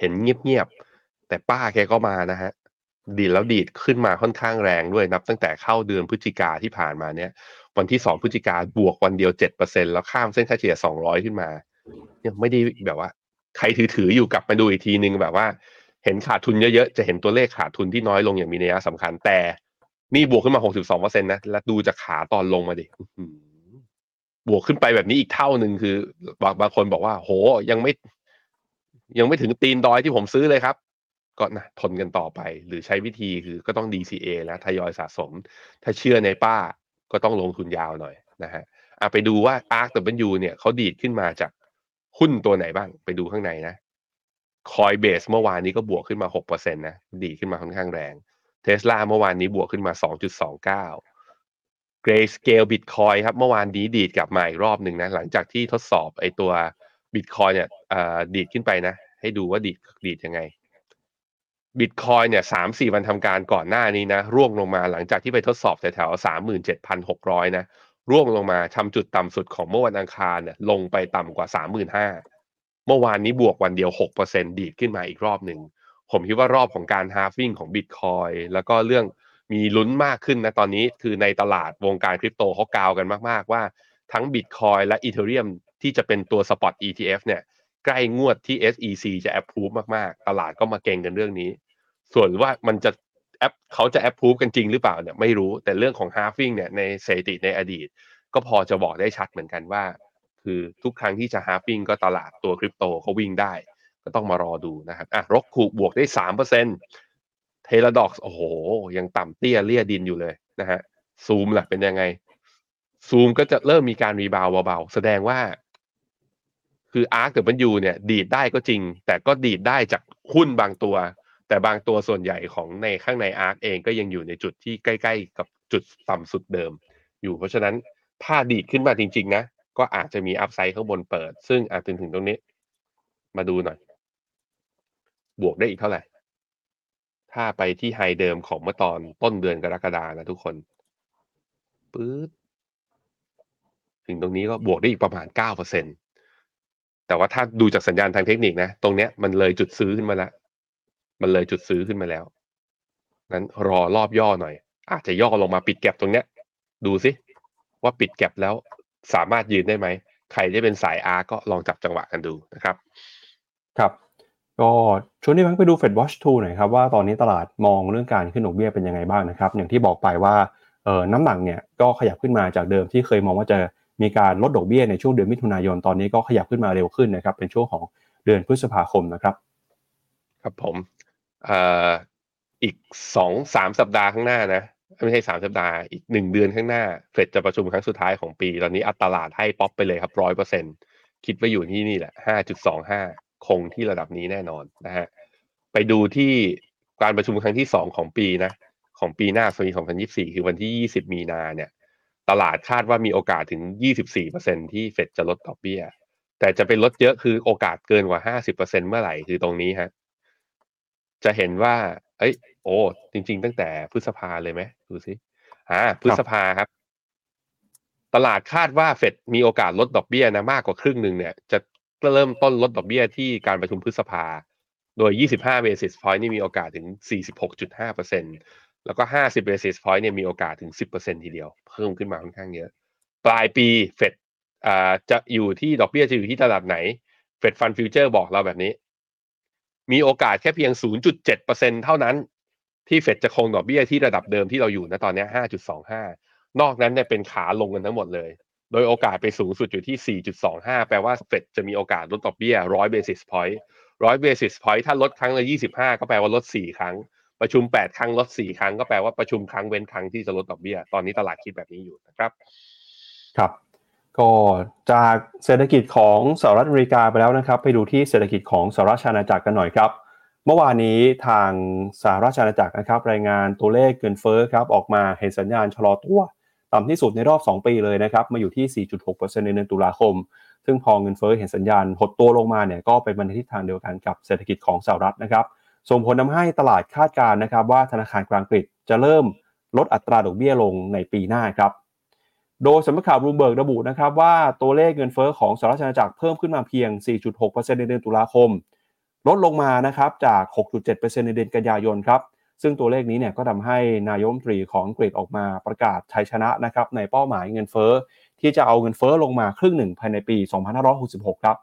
เห็นเงียบๆ แต่ป้าแกก็มานะฮะ ดีดแล้วดีดขึ้นมาค่อนข้างแรงด้วยนับตั้งแต่เข้าเดือนพฤศจิกาที่ผ่านมาเนี่ย วันที่สองพฤศจิกาบวกวันเดียวเจ็ดเปอร์เซ็นแล้วข้ามเส้นค่าเฉลี่ยสองร้อยขึ้นมายังไม่ได้แบบว่า ใครถือถืออยู่กลับมาดูอีกทีนึงแบบว่า เห็นขาดทุนเยอะๆ จะเห็นตัวเลขขาดทุนที่น้อยลงอย่างมีนัยสำคัญแต่ นี่บวกขึ้นมาหกสิบสองเปอร์เซ็นต์นะ แล้วดูจากขาตอนลงมาดิบวกขึ้นไปแบบนี้อีกเท่าหนึ่งคือบางบางคนบอกว่า โหยังไม่ ยังไม่ถึงตีนดอยที่ผมซื้อเลยครับก็นะทนกันต่อไป หรือใช้วิธีคือก็ต้อง DCA แล้วทยอยสะสม ถ้าเชื่อในป้าก็ต้องลงทุนยาวหน่อยนะฮะอะไปดูว่า ARK W เนี่ยเขาดีดขึ้นมาจากหุ้นตัวไหนบ้าง ไปดูข้างในนะคอยเบสเมื่อวานนี้ก็บวกขึ้นมา 6%นะ ดีขึ้นมาค่อนข้างแรง เทสลาเมื่อวานนี้บวกขึ้นมา 2.29 Grayscale Bitcoin ครับ เมื่อวานนี้ดีดกลับมาอีกรอบหนึ่งนะ หลังจากที่ทดสอบไอตัว Bitcoin เนี่ยดีดขึ้นไปนะ ให้ดูว่าดีดดีดยังไง Bitcoin เนี่ยสามสี่วันทำการก่อนหน้านี้นะ ร่วงลงมาหลังจากที่ไปทดสอบแถวๆสามหมื่นเจ็ดพันหกร้อยนะ ร่วงลงมาทำจุดต่ำสุดของเมื่อวันอังคารเนี่ยลงไปต่ำกว่าสามหมื่นห้าเมื่อวานนี้บวกวันเดียว6%ดีดขึ้นมาอีกรอบหนึ่ง ผมคิดว่ารอบของการฮาฟิ่งของบิตคอยแล้วก็เรื่องมีลุ้นมากขึ้นนะตอนนี้คือในตลาดวงการคริปโตเขากาวกันมาก ๆ ว่าทั้ง Bitcoin และ Ethereum ที่จะเป็นตัว Spot ETF เนี่ยใกล้งวดที่ SEC จะ approve มาก ๆ ตลาดก็มาเก่งกันเรื่องนี้ ส่วนว่ามันจะแอปเขาจะ approve กันจริงหรือเปล่าเนี่ยไม่รู้แต่เรื่องของ halving เนี่ยในสถิติในอดีต ก็พอจะบอกได้ชัดเหมือนกันว่า คือทุกครั้งที่จะ halving ก็ตลาดตัวคริปโตเขาวิ่งได้ ก็ต้องมารอดูนะครับ ARKQ บวกได้สามเปอร์เซ็น Teladoc โอ้โห ยังต่ำเตี้ยเรี่ยดินอยู่เลยนะฮะซูมล่ะเป็นยังไง ซูมก็จะเริ่มมีการ rebound เบาๆ แสดงว่า คือ ARKW เนี่ย ดีดได้ก็จริง แต่ก็ดีดได้จากหุ้นบางตัว แต่บางตัวส่วนใหญ่ของในข้างในอาร์คเองก็ยังอยู่ในจุดที่ใกล้ ๆ กับจุดต่ำสุดเดิม อยู่เพราะฉะนั้นถ้าดีดขึ้นมาจริง ๆ นะ ก็อาจจะมีอัพไซด์ข้างบนเปิด ซึ่งอาจถึงถึงตรงนี้ มาดูหน่อย บวกได้อีกเท่าไหร่ ถ้าไปที่ไฮเดิมของเมื่อตอนต้นเดือนกรกฎานะทุกคนปื๊ดถึงตรงนี้ก็บวกได้อีกประมาณเก้าเปอร์เซ็นแต่ว่าถ้าดูจากสัญญาณทางเทคนิคนะ ตรงเนี้ยมันเลยจุดซื้อขึ้นมาแล้ว มันเลยจุดซื้อขึ้นมาแล้ว นั้นรอรอบย่อหน่อย อาจจะย่อลงมาปิดแก็บตรงเนี้ย ดูสิว่าปิดแก็บแล้วสามารถยืนได้ไหม ใครที่เป็นสายอาร์ก็ลองจับจังหวะกันดูนะครับ ครับ ก็ชวนนี้พังไปดู Fed Watch 2หน่อยครับว่าตอนนี้ตลาดมองเรื่องการขึ้นดอกเบี้ยเป็นยังไงบ้างนะครับ อย่างที่บอกไปว่าเออน้ำหนักเนี่ยก็ขยับขึ้นมาจากเดิมที่เคยมองว่าจะมีการลดดอกเบี้ยในช่วงเดือนมิถุนายนตอนนี้ก็ขยับขึ้นมาเร็วขึ้นนะครับเป็นช่วงของเดือนพฤษภาคมนะครับ ครับผมอีกสองสามสัปดาห์ข้างหน้านะไม่ใช่สามสัปดาห์อีกหนึ่งเดือนข้างหน้าเฟดจะประชุมครั้งสุดท้ายของปี ตอนนี้อัตลาดให้ป๊อปไปเลยครับร้อยเปอร์เซ็นคิดว่าอยู่ที่นี่แหละห้าจุดสองห้า คงที่ระดับนี้แน่นอนนะฮะไปดูที่การประชุมครั้งที่สองของปีนะของปีหน้าปี2024 คือวันที่ 20 มีนาเนี่ย ตลาดคาดว่ามีโอกาสถึง 24%ที่เฟดจะลดดอกเบี้ย แต่จะเป็นลดเยอะคือโอกาสเกินกว่า 50%เมื่อไหร่คือตรงนี้ฮะจะเห็นว่า เอ้ย โอ้ จริง ๆ ตั้งแต่พฤษภาเลยไหมดูสิอ่าพฤษภาครับ ตลาดคาดว่าเฟดมีโอกาสลดดอกเบี้ยนะมากกว่าครึ่งหนึ่งเนี่ย จะ เริ่มต้นลดดอกเบี้ยที่การประชุมพฤษภา โดย 25 basis point นี่มีโอกาสถึง 46.5%แล้วก็ 50 basis point เนี่ยมีโอกาสถึง 10%ทีเดียว เพิ่มขึ้นมาค่อนข้างเยอะ ปลายปีเฟดอ่าจะอยู่ที่ดอกเบี้ยจะอยู่ที่ระดับไหน Fed Funds Futures บอกเราแบบนี้ มีโอกาสแค่เพียง 0.7%เท่านั้นที่เฟดจะคงดอกเบี้ยที่ระดับเดิมที่เราอยู่นะตอนนี้ 5.25 นอกนั้นเนี่ยเป็นขาลงกันทั้งหมดเลย โดยโอกาสไปสูงสุดอยู่ที่ 4.25 แปลว่าเฟดจะมีโอกาสลดดอกเบี้ย 100 basis point 100 basis point ถ้าลดครั้งละ 25 ก็แปลว่าลด 4 ครั้ง ประชุม 8 ครั้งลด 4 ครั้ง ก็แปลว่าประชุมครั้งเว้นครั้งที่จะลดดอกเบี้ย ตอนนี้ตลาดคิดแบบนี้อยู่นะครับ ครับ ก็จากเศรษฐกิจของสหรัฐอเมริกาไปแล้วนะครับ ไปดูที่เศรษฐกิจของสหรัฐอาณาจักรกันหน่อยครับ เมื่อวานนี้ทางสหรัฐอาณาจักรนะครับ รายงานตัวเลขเงินเฟ้อครับออกมาเห็นสัญญาณชะลอตัว ต่ำที่สุดในรอบ 2 ปีเลยนะครับมาอยู่ที่ 4.6%ในเดือนตุลาคม ซึ่งพอเงินเฟ้อเห็นสัญญาณหดตัวลงมาเนี่ยก็เป็นในทิศทางเดียวกันกับเศรษฐกิจของสหรัฐนะครับส่งผลทำให้ตลาดคาดการณ์นะครับว่าธนาคารกลางอังกฤษจะเริ่มลดอัตราดอกเบี้ยลงในปีหน้าครับโดยสำนักข่าวบลูเบิร์กระบุนะครับว่าตัวเลขเงินเฟ้อของสหรัฐอาณาจักรเพิ่มขึ้นมาเพียง 4.6%ในเดือนตุลาคม ลดลงมานะครับจาก 6.7%ในเดือนกันยายนครับ ซึ่งตัวเลขนี้เนี่ยก็ทำให้นายมตรีของอังกฤษออกมาประกาศชัยชนะนะครับในเป้าหมายเงินเฟ้อที่จะเอาเงินเฟ้อลงมาครึ่งหนึ่งภายในปี 2566 ครับ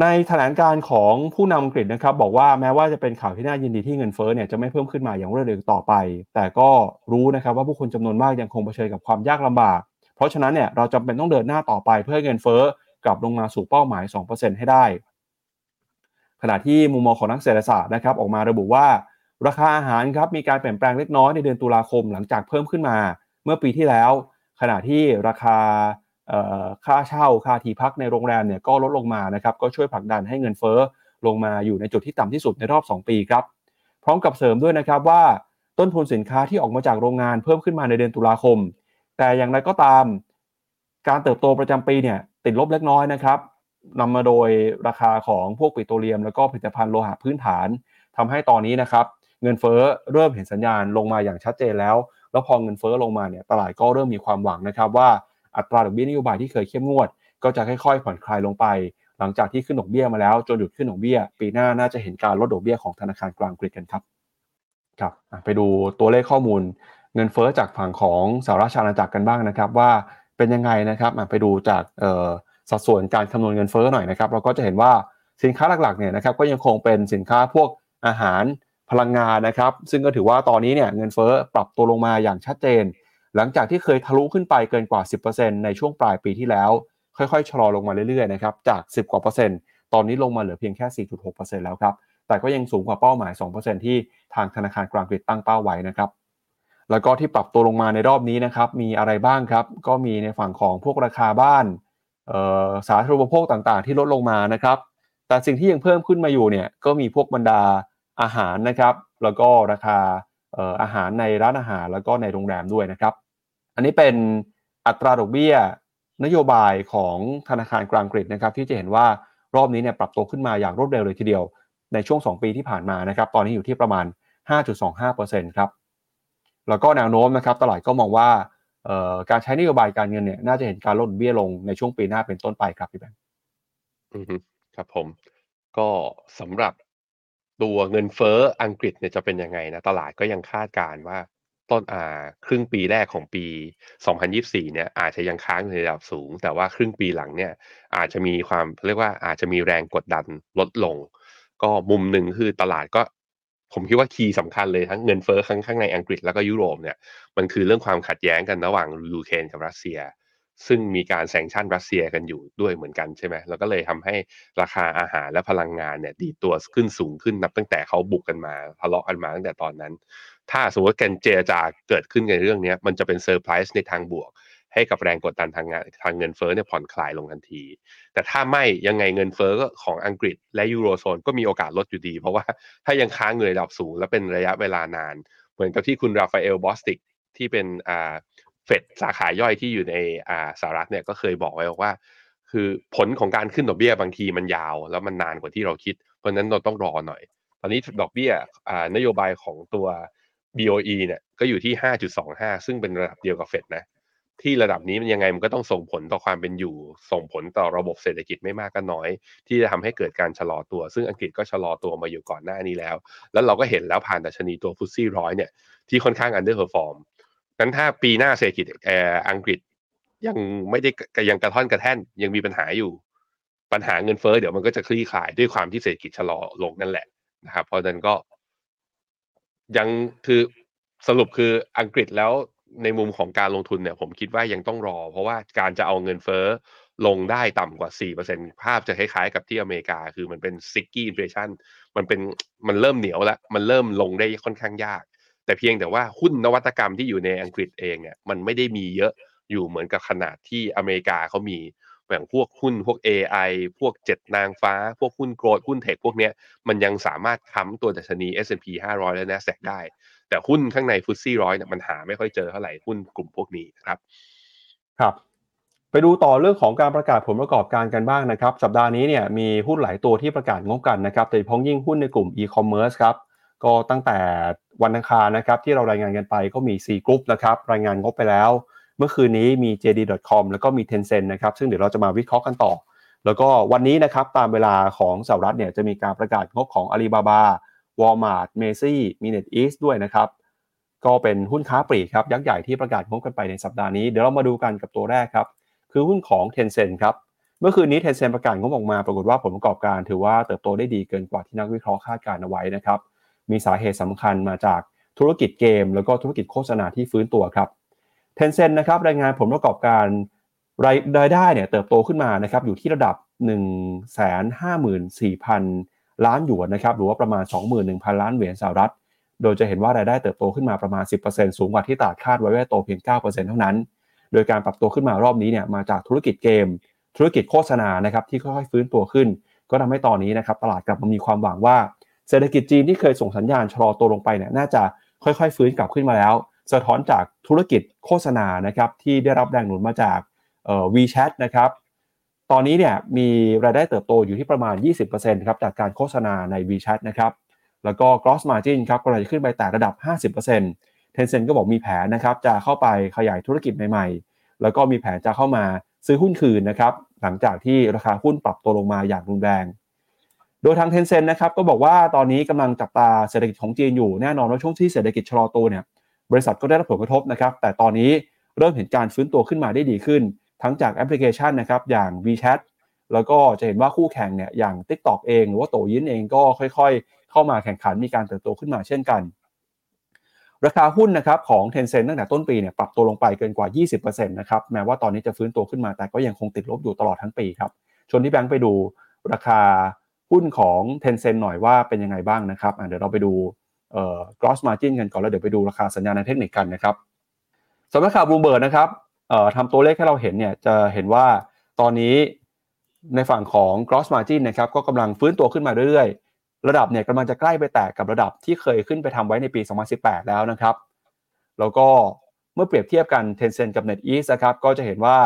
ในแถลงการของผู้นำอังกฤษนะครับ บอกว่าแม้ว่าจะเป็นข่าวที่น่ายินดีที่เงินเฟ้อเนี่ยจะไม่เพิ่มขึ้นมาอย่างรวดเร็วต่อไป แต่ก็รู้นะครับว่าผู้คนจำนวนมากยังคงเผชิญกับความยากลำบาก เพราะฉะนั้นเนี่ยเราจำเป็นต้องเดินหน้าต่อไปเพื่อเงินเฟ้อกลับลงมาสู่เป้าหมาย 2%ให้ได้ ขณะที่มุมมองของนักเศรษฐศาสตร์นะครับ ออกมาระบุว่า ราคาอาหารครับมีการเปลี่ยนแปลงเล็กน้อยในเดือนตุลาคมหลังจากเพิ่มขึ้นมาเมื่อปีที่แล้ว ขณะที่ราคาค่าเช่าค่าที่พักในโรงแรมเนี่ยก็ลดลงมานะครับก็ช่วยผลักดันให้เงินเฟ้อลงมาอยู่ในจุดที่ต่ำที่สุดในรอบ 2 ปีครับพร้อมกับเสริมด้วยนะครับว่าต้นทุนสินค้าที่ออกมาจากโรงงานเพิ่มขึ้นมาในเดือนตุลาคม แต่อย่างไรก็ตาม การเติบโตประจำปีเนี่ยติดลบเล็กน้อยนะครับนำมาโดยราคาของพวกปิโตรเลียม แล้วก็ผลิตภัณฑ์โลหะพื้นฐานทำให้ตอนนี้นะครับ เงินเฟ้อเริ่มเห็นสัญญาณลงมาอย่างชัดเจนแล้ว แล้วพอเงินเฟ้อลงมาเนี่ยตลาดก็เริ่มมีความหวังนะครับว่าอัตราดอกเบี้ยนโยบายที่เคยเข้มงวด ก็จะค่อยๆผ่อนคลายลงไป หลังจากที่ขึ้นดอกเบี้ยมาแล้วจนหยุดขึ้นดอกเบี้ย ปีหน้าน่าจะเห็นการลดดอกเบี้ยของธนาคารกลางอังกฤษกันครับครับไปดูตัวเลขข้อมูล เงินเฟ้อจากฝั่งของสหรัฐอาณาจักรกันบ้างนะครับ ว่าเป็นยังไงนะครับไปดูจากสัดส่วนการคำนวณเงินเฟ้อหน่อยนะครับ เราก็จะเห็นว่าสินค้าหลักๆเนี่ยนะครับก็ยังคงเป็นสินค้าพวกอาหาร พลังงานนะครับ ซึ่งก็ถือว่าตอนนี้เนี่ยเงินเฟอ้อปรับตัวลงมาอย่างชัดเจน หลังจากที่เคยทะลุขึ้นไปเกินกว่า 10%ในช่วงปลายปีที่แล้ว ค่อยๆชะลอลงมาเรื่อยๆนะครับจาก 10 กว่าเปอร์เซ็นต์ตอนนี้ลงมาเหลือเพียงแค่ 4.6%แล้วครับแต่ก็ยังสูงกว่าเป้าหมาย 2%ที่ทางธนาคารกลางอังกตั้งเป้าไว้นะครับแล้วก็ที่ปรับตัวลงมาในรอบนี้นะครับมีอะไรบ้างครับ ก็มีในฝั่งของพวกราคาบ้านสาธารณูปโภคต่างๆ ที่ลดลงมานะครับ แต่สิ่งที่ยังเพิ่มขึ้นมาอยู่เนี่ยก็มีพวกบรรดา อาหารนะครับ แล้วก็ราคาอาหารในร้านอาหารแล้วก็ในโรงแรมด้วยนะครับ อันนี้เป็นอัตราดอกเบี้ยนโยบายของธนาคารกลางอังกฤษนะครับ ที่จะเห็นว่ารอบนี้เนี่ยปรับตัวขึ้นมาอย่างรวดเร็วเลยทีเดียว ในช่วง 2 ปีที่ผ่านมานะครับ ตอนนี้อยู่ที่ประมาณ 5.25%ครับแล้วก็แนวโน้มนะครับ ตลาดก็มองว่าการใช้นโยบายการเงินเนี่ยน่าจะเห็นการลดเบี้ยลงในช่วงปีหน้าเป็นต้นไปครับพี่แบงค์ครับผม ก็สำหรับ ตัวเงินเฟ้ออังกฤษเนี่ยจะเป็นยังไงนะตลาดก็ยังคาดการว่าต้นอ่าครึ่งปีแรกของปี 2024 เนี่ยอาจจะยังค้างในระดับสูง แต่ว่าครึ่งปีหลังเนี่ยอาจจะมีความเรียกว่าอาจจะมีแรงกดดันลดลง ก็มุมหนึ่งคือตลาดก็ ผมคิดว่า key สำคัญเลยทั้งเงินเฟ้อข้างข้างในอังกฤษแล้วก็ยุโรปเนี่ยมันคือเรื่องความขัดแย้งกันระหว่างยูเครนกับรัสเซีย ซึ่งมีการ sanction รัสเซียกันอยู่ด้วยเหมือนกันใช่ไหมแล้วก็เลยทำให้ราคาอาหารและพลังงานเนี่ยดีดตัวขึ้นสูงขึ้นนับตั้งแต่เขาบุกกันมาทะเลาะกันมาตั้งแต่ตอนนั้น ถ้าสมมติว่าการเจรจาเกิดขึ้นในเรื่องนี้มันจะเป็นเซอร์ไพรส์ในทางบวก ให้กับแรงกดดันทางงานทางเงินเฟ้อเนี่ยผ่อนคลายลงทันที แต่ถ้าไม่ยังไงเงินเฟ้อของอังกฤษและยูโรโซนก็มีโอกาสลดอยู่ดี เพราะว่าถ้ายังค้างเงินระดับสูง และเป็นระยะเวลานาน เหมือนกับที่คุณราฟาเอลบอสติกที่เป็นอ่า เฟดสาขาย่อยที่อยู่ในอ่าสหรัฐเนี่ยก็เคยบอกไว้ว่า คือผลของการขึ้นดอกเบี้ยบางทีมันยาว แล้วมันนานกว่าที่เราคิด เพราะนั้นเราต้องรอหน่อย ตอนนี้ดอกเบี้ยอ่านโยบายของตัว BOE เนี่ยก็อยู่ที่ 5.25 ซึ่งเป็นระดับเดียวกับเฟดนะที่ระดับนี้มันยังไงมันก็ต้องส่งผลต่อความเป็นอยู่ ส่งผลต่อระบบเศรษฐกิจไม่มากก็น้อย ที่จะทำให้เกิดการชะลอตัว ซึ่งอังกฤษก็ชะลอตัวมาอยู่ก่อนหน้านี้แล้ว แล้วเราก็เห็นแล้วผ่านดัชนีตัว FTSE ร้อยเนี่ยที่ค่อนข้าง underperform งั้นถ้าปีหน้าเศรษฐกิจแออังกฤษยังไม่ได้ยังกระท่อนกระแท่นยังมีปัญหาอยู่ ปัญหาเงินเฟ้อเดี๋ยวมันก็จะคลี่คลายด้วยความที่เศรษฐกิจชะลอลงนั่นแหละนะครับ เพราะฉะนั้นก็ ยังคือสรุปคืออังกฤษแล้วในมุมของการลงทุนเนี่ย ผมคิดว่ายังต้องรอ เพราะว่าการจะเอาเงินเฟ้อลงได้ต่ำกว่า 4%ภาพจะคล้ายๆกับที่อเมริกา คือมันเป็นซิกกี้อินเฟชันมันเป็นมันเริ่มเหนียวแล้ว มันเริ่มลงได้ค่อนข้างยาก แต่เพียงแต่ว่าหุ้นนวัตกรรมที่อยู่ในอังกฤษเองเนี่ยมันไม่ได้มีเยอะอยู่เหมือนกับขนาดที่อเมริกาเขามีอย่างพวกหุ้นพวก AI พวกเจ็ดนางฟ้า พวกหุ้นโกลด์หุ้นเทคพวกเนี้ยมันยังสามารถค้ำตัวดัชนี S&P 500 และ NASDAQ ได้ แต่หุ้นข้างในฟุตซี่ร้อยเนี่ยมันหาไม่ค่อยเจอเท่าไหร่หุ้นกลุ่มพวกนี้ครับ ครับ ไปดูต่อเรื่องของการประกาศผลประกอบการกันบ้างนะครับ สัปดาห์นี้เนี่ยมีหุ้นหลายตัวที่ประกาศงบกันนะครับโดยเฉพาะยิ่งหุ้นในกลุ่มอีคอมเมิร์ซครับ ก็ตั้งแต่วันอังคารนะครับที่เรารายงานกันไปก็มี4กลุ่มนะครับรายงานงบไปแล้ว เมื่อคืนนี้มี JD.com แล้วก็มี Tencent นะครับซึ่งเดี๋ยวเราจะมาวิเคราะห์กันต่อ แล้วก็วันนี้นะครับตามเวลาของสหรัฐเนี่ยจะมีการประกาศงบของ Alibaba Walmart Macy มี NetEase ด้วยนะครับก็เป็นหุ้นค้าปลีกครับยักษ์ใหญ่ที่ประกาศงบกันไปในสัปดาห์นี้เดี๋ยวเรามาดูกันกับตัวแรกครับคือหุ้นของ Tencent ครับเมื่อคืนนี้ Tencent ประกาศงบออกมาปรากฏว่าผลประกอบการถือว่าเติบโตได้ดีเกินกว่าที่นักวิเคราะห์คาดการเอาไว้นะครับ มีสาเหตุสำคัญมาจากธุรกิจเกม แล้วก็ธุรกิจโฆษณาที่ฟื้นตัวครับ Tencent นะครับรายงานผลประกอบการรายได้เนี่ยเติบโตขึ้นมานะครับอยู่ที่ระดับ 154,000 ล้านหยวนนะครับหรือว่าประมาณ 21,000 ล้านเหรียญสหรัฐ โดยจะเห็นว่ารายได้เติบโตขึ้นมาประมาณ 10%สูงกว่าที่ตลาดคาดไว้ว่าโตเพียง 9%เท่านั้น โดยการปรับตัวขึ้นมารอบนี้เนี่ยมาจากธุรกิจเกม ธุรกิจโฆษณานะครับที่ค่อยๆฟื้นตัวขึ้น ก็ทำให้ตอนนี้นะครับตลาดกลับมามีความหวังว่า เศรษฐกิจจีนที่เคยส่งสัญญาณชะลอตัวลงไปเนี่ยน่าจะค่อยๆ ฟื้นกลับขึ้นมาแล้ว สะท้อนจากธุรกิจโฆษณานะครับที่ได้รับแรงหนุนมาจากเอ่อ WeChat นะครับตอนนี้เนี่ยมีรายได้เติบโตอยู่ที่ประมาณ 20%ครับจากการโฆษณาใน WeChat นะครับแล้วก็ gross margin ครับก็เลยขึ้นไปแต่ระดับ 50% Tencent ก็บอกมีแผนนะครับจะเข้าไปขยายธุรกิจใหม่ๆ แล้วก็มีแผนจะเข้ามาซื้อหุ้นคืนนะครับหลังจากที่ราคาหุ้นปรับตัวลงมาอย่างรุนแรง โดยทางเทนเซ็นนะครับก็บอกว่าตอนนี้กำลังจับตาเศรษฐกิจของจีนอยู่แน่นอนว่าช่วงที่เศรษฐกิจชะลอตัวเนี่ยบริษัทก็ได้รับผลกระทบนะครับ แต่ตอนนี้เริ่มเห็นการฟื้นตัวขึ้นมาได้ดีขึ้น ทั้งจากแอปพลิเคชันนะครับอย่าง WeChat แล้วก็จะเห็นว่าคู่แข่งเนี่ยอย่าง TikTok เอง หรือว่าโตยินเองก็ค่อยๆ เข้ามาแข่งขันมีการเติบโตขึ้นมาเช่นกัน ราคาหุ้นนะครับของ Tencent ตั้งแต่ต้นปีเนี่ยปรับตัวลงไปเกินกว่า 20%นะครับแม้ว่าตอนนี้จะฟื้นตัวขึ้นมาแต่ก็ยังคงติดลบอยู่ตลอดทั้งปีครับชวนที่แบงค์ไปดูราคา หุ้นของ Tencent หน่อยว่าเป็นยังไงบ้างนะครับเดี๋ยวเราไปดูเอ่อ gross margin กันก่อนแล้วเดี๋ยวไปดูราคาสัญญาณในเทคนิคกันนะครับสำนักข่าวบูมเบิร์ดนะครับทำตัวเลขให้เราเห็นเนี่ยจะเห็นว่าตอนนี้ในฝั่งของ gross margin นะครับก็กำลังฟื้นตัวขึ้นมาเรื่อยๆ ระดับเนี่ยกำลังจะใกล้ไปแตะกับระดับที่เคยขึ้นไปทำไว้ในปี 2018 แล้วนะครับ แล้วก็เมื่อเปรียบเทียบกัน Tencent กับ NetEase นะครับก็จะเห็นว่า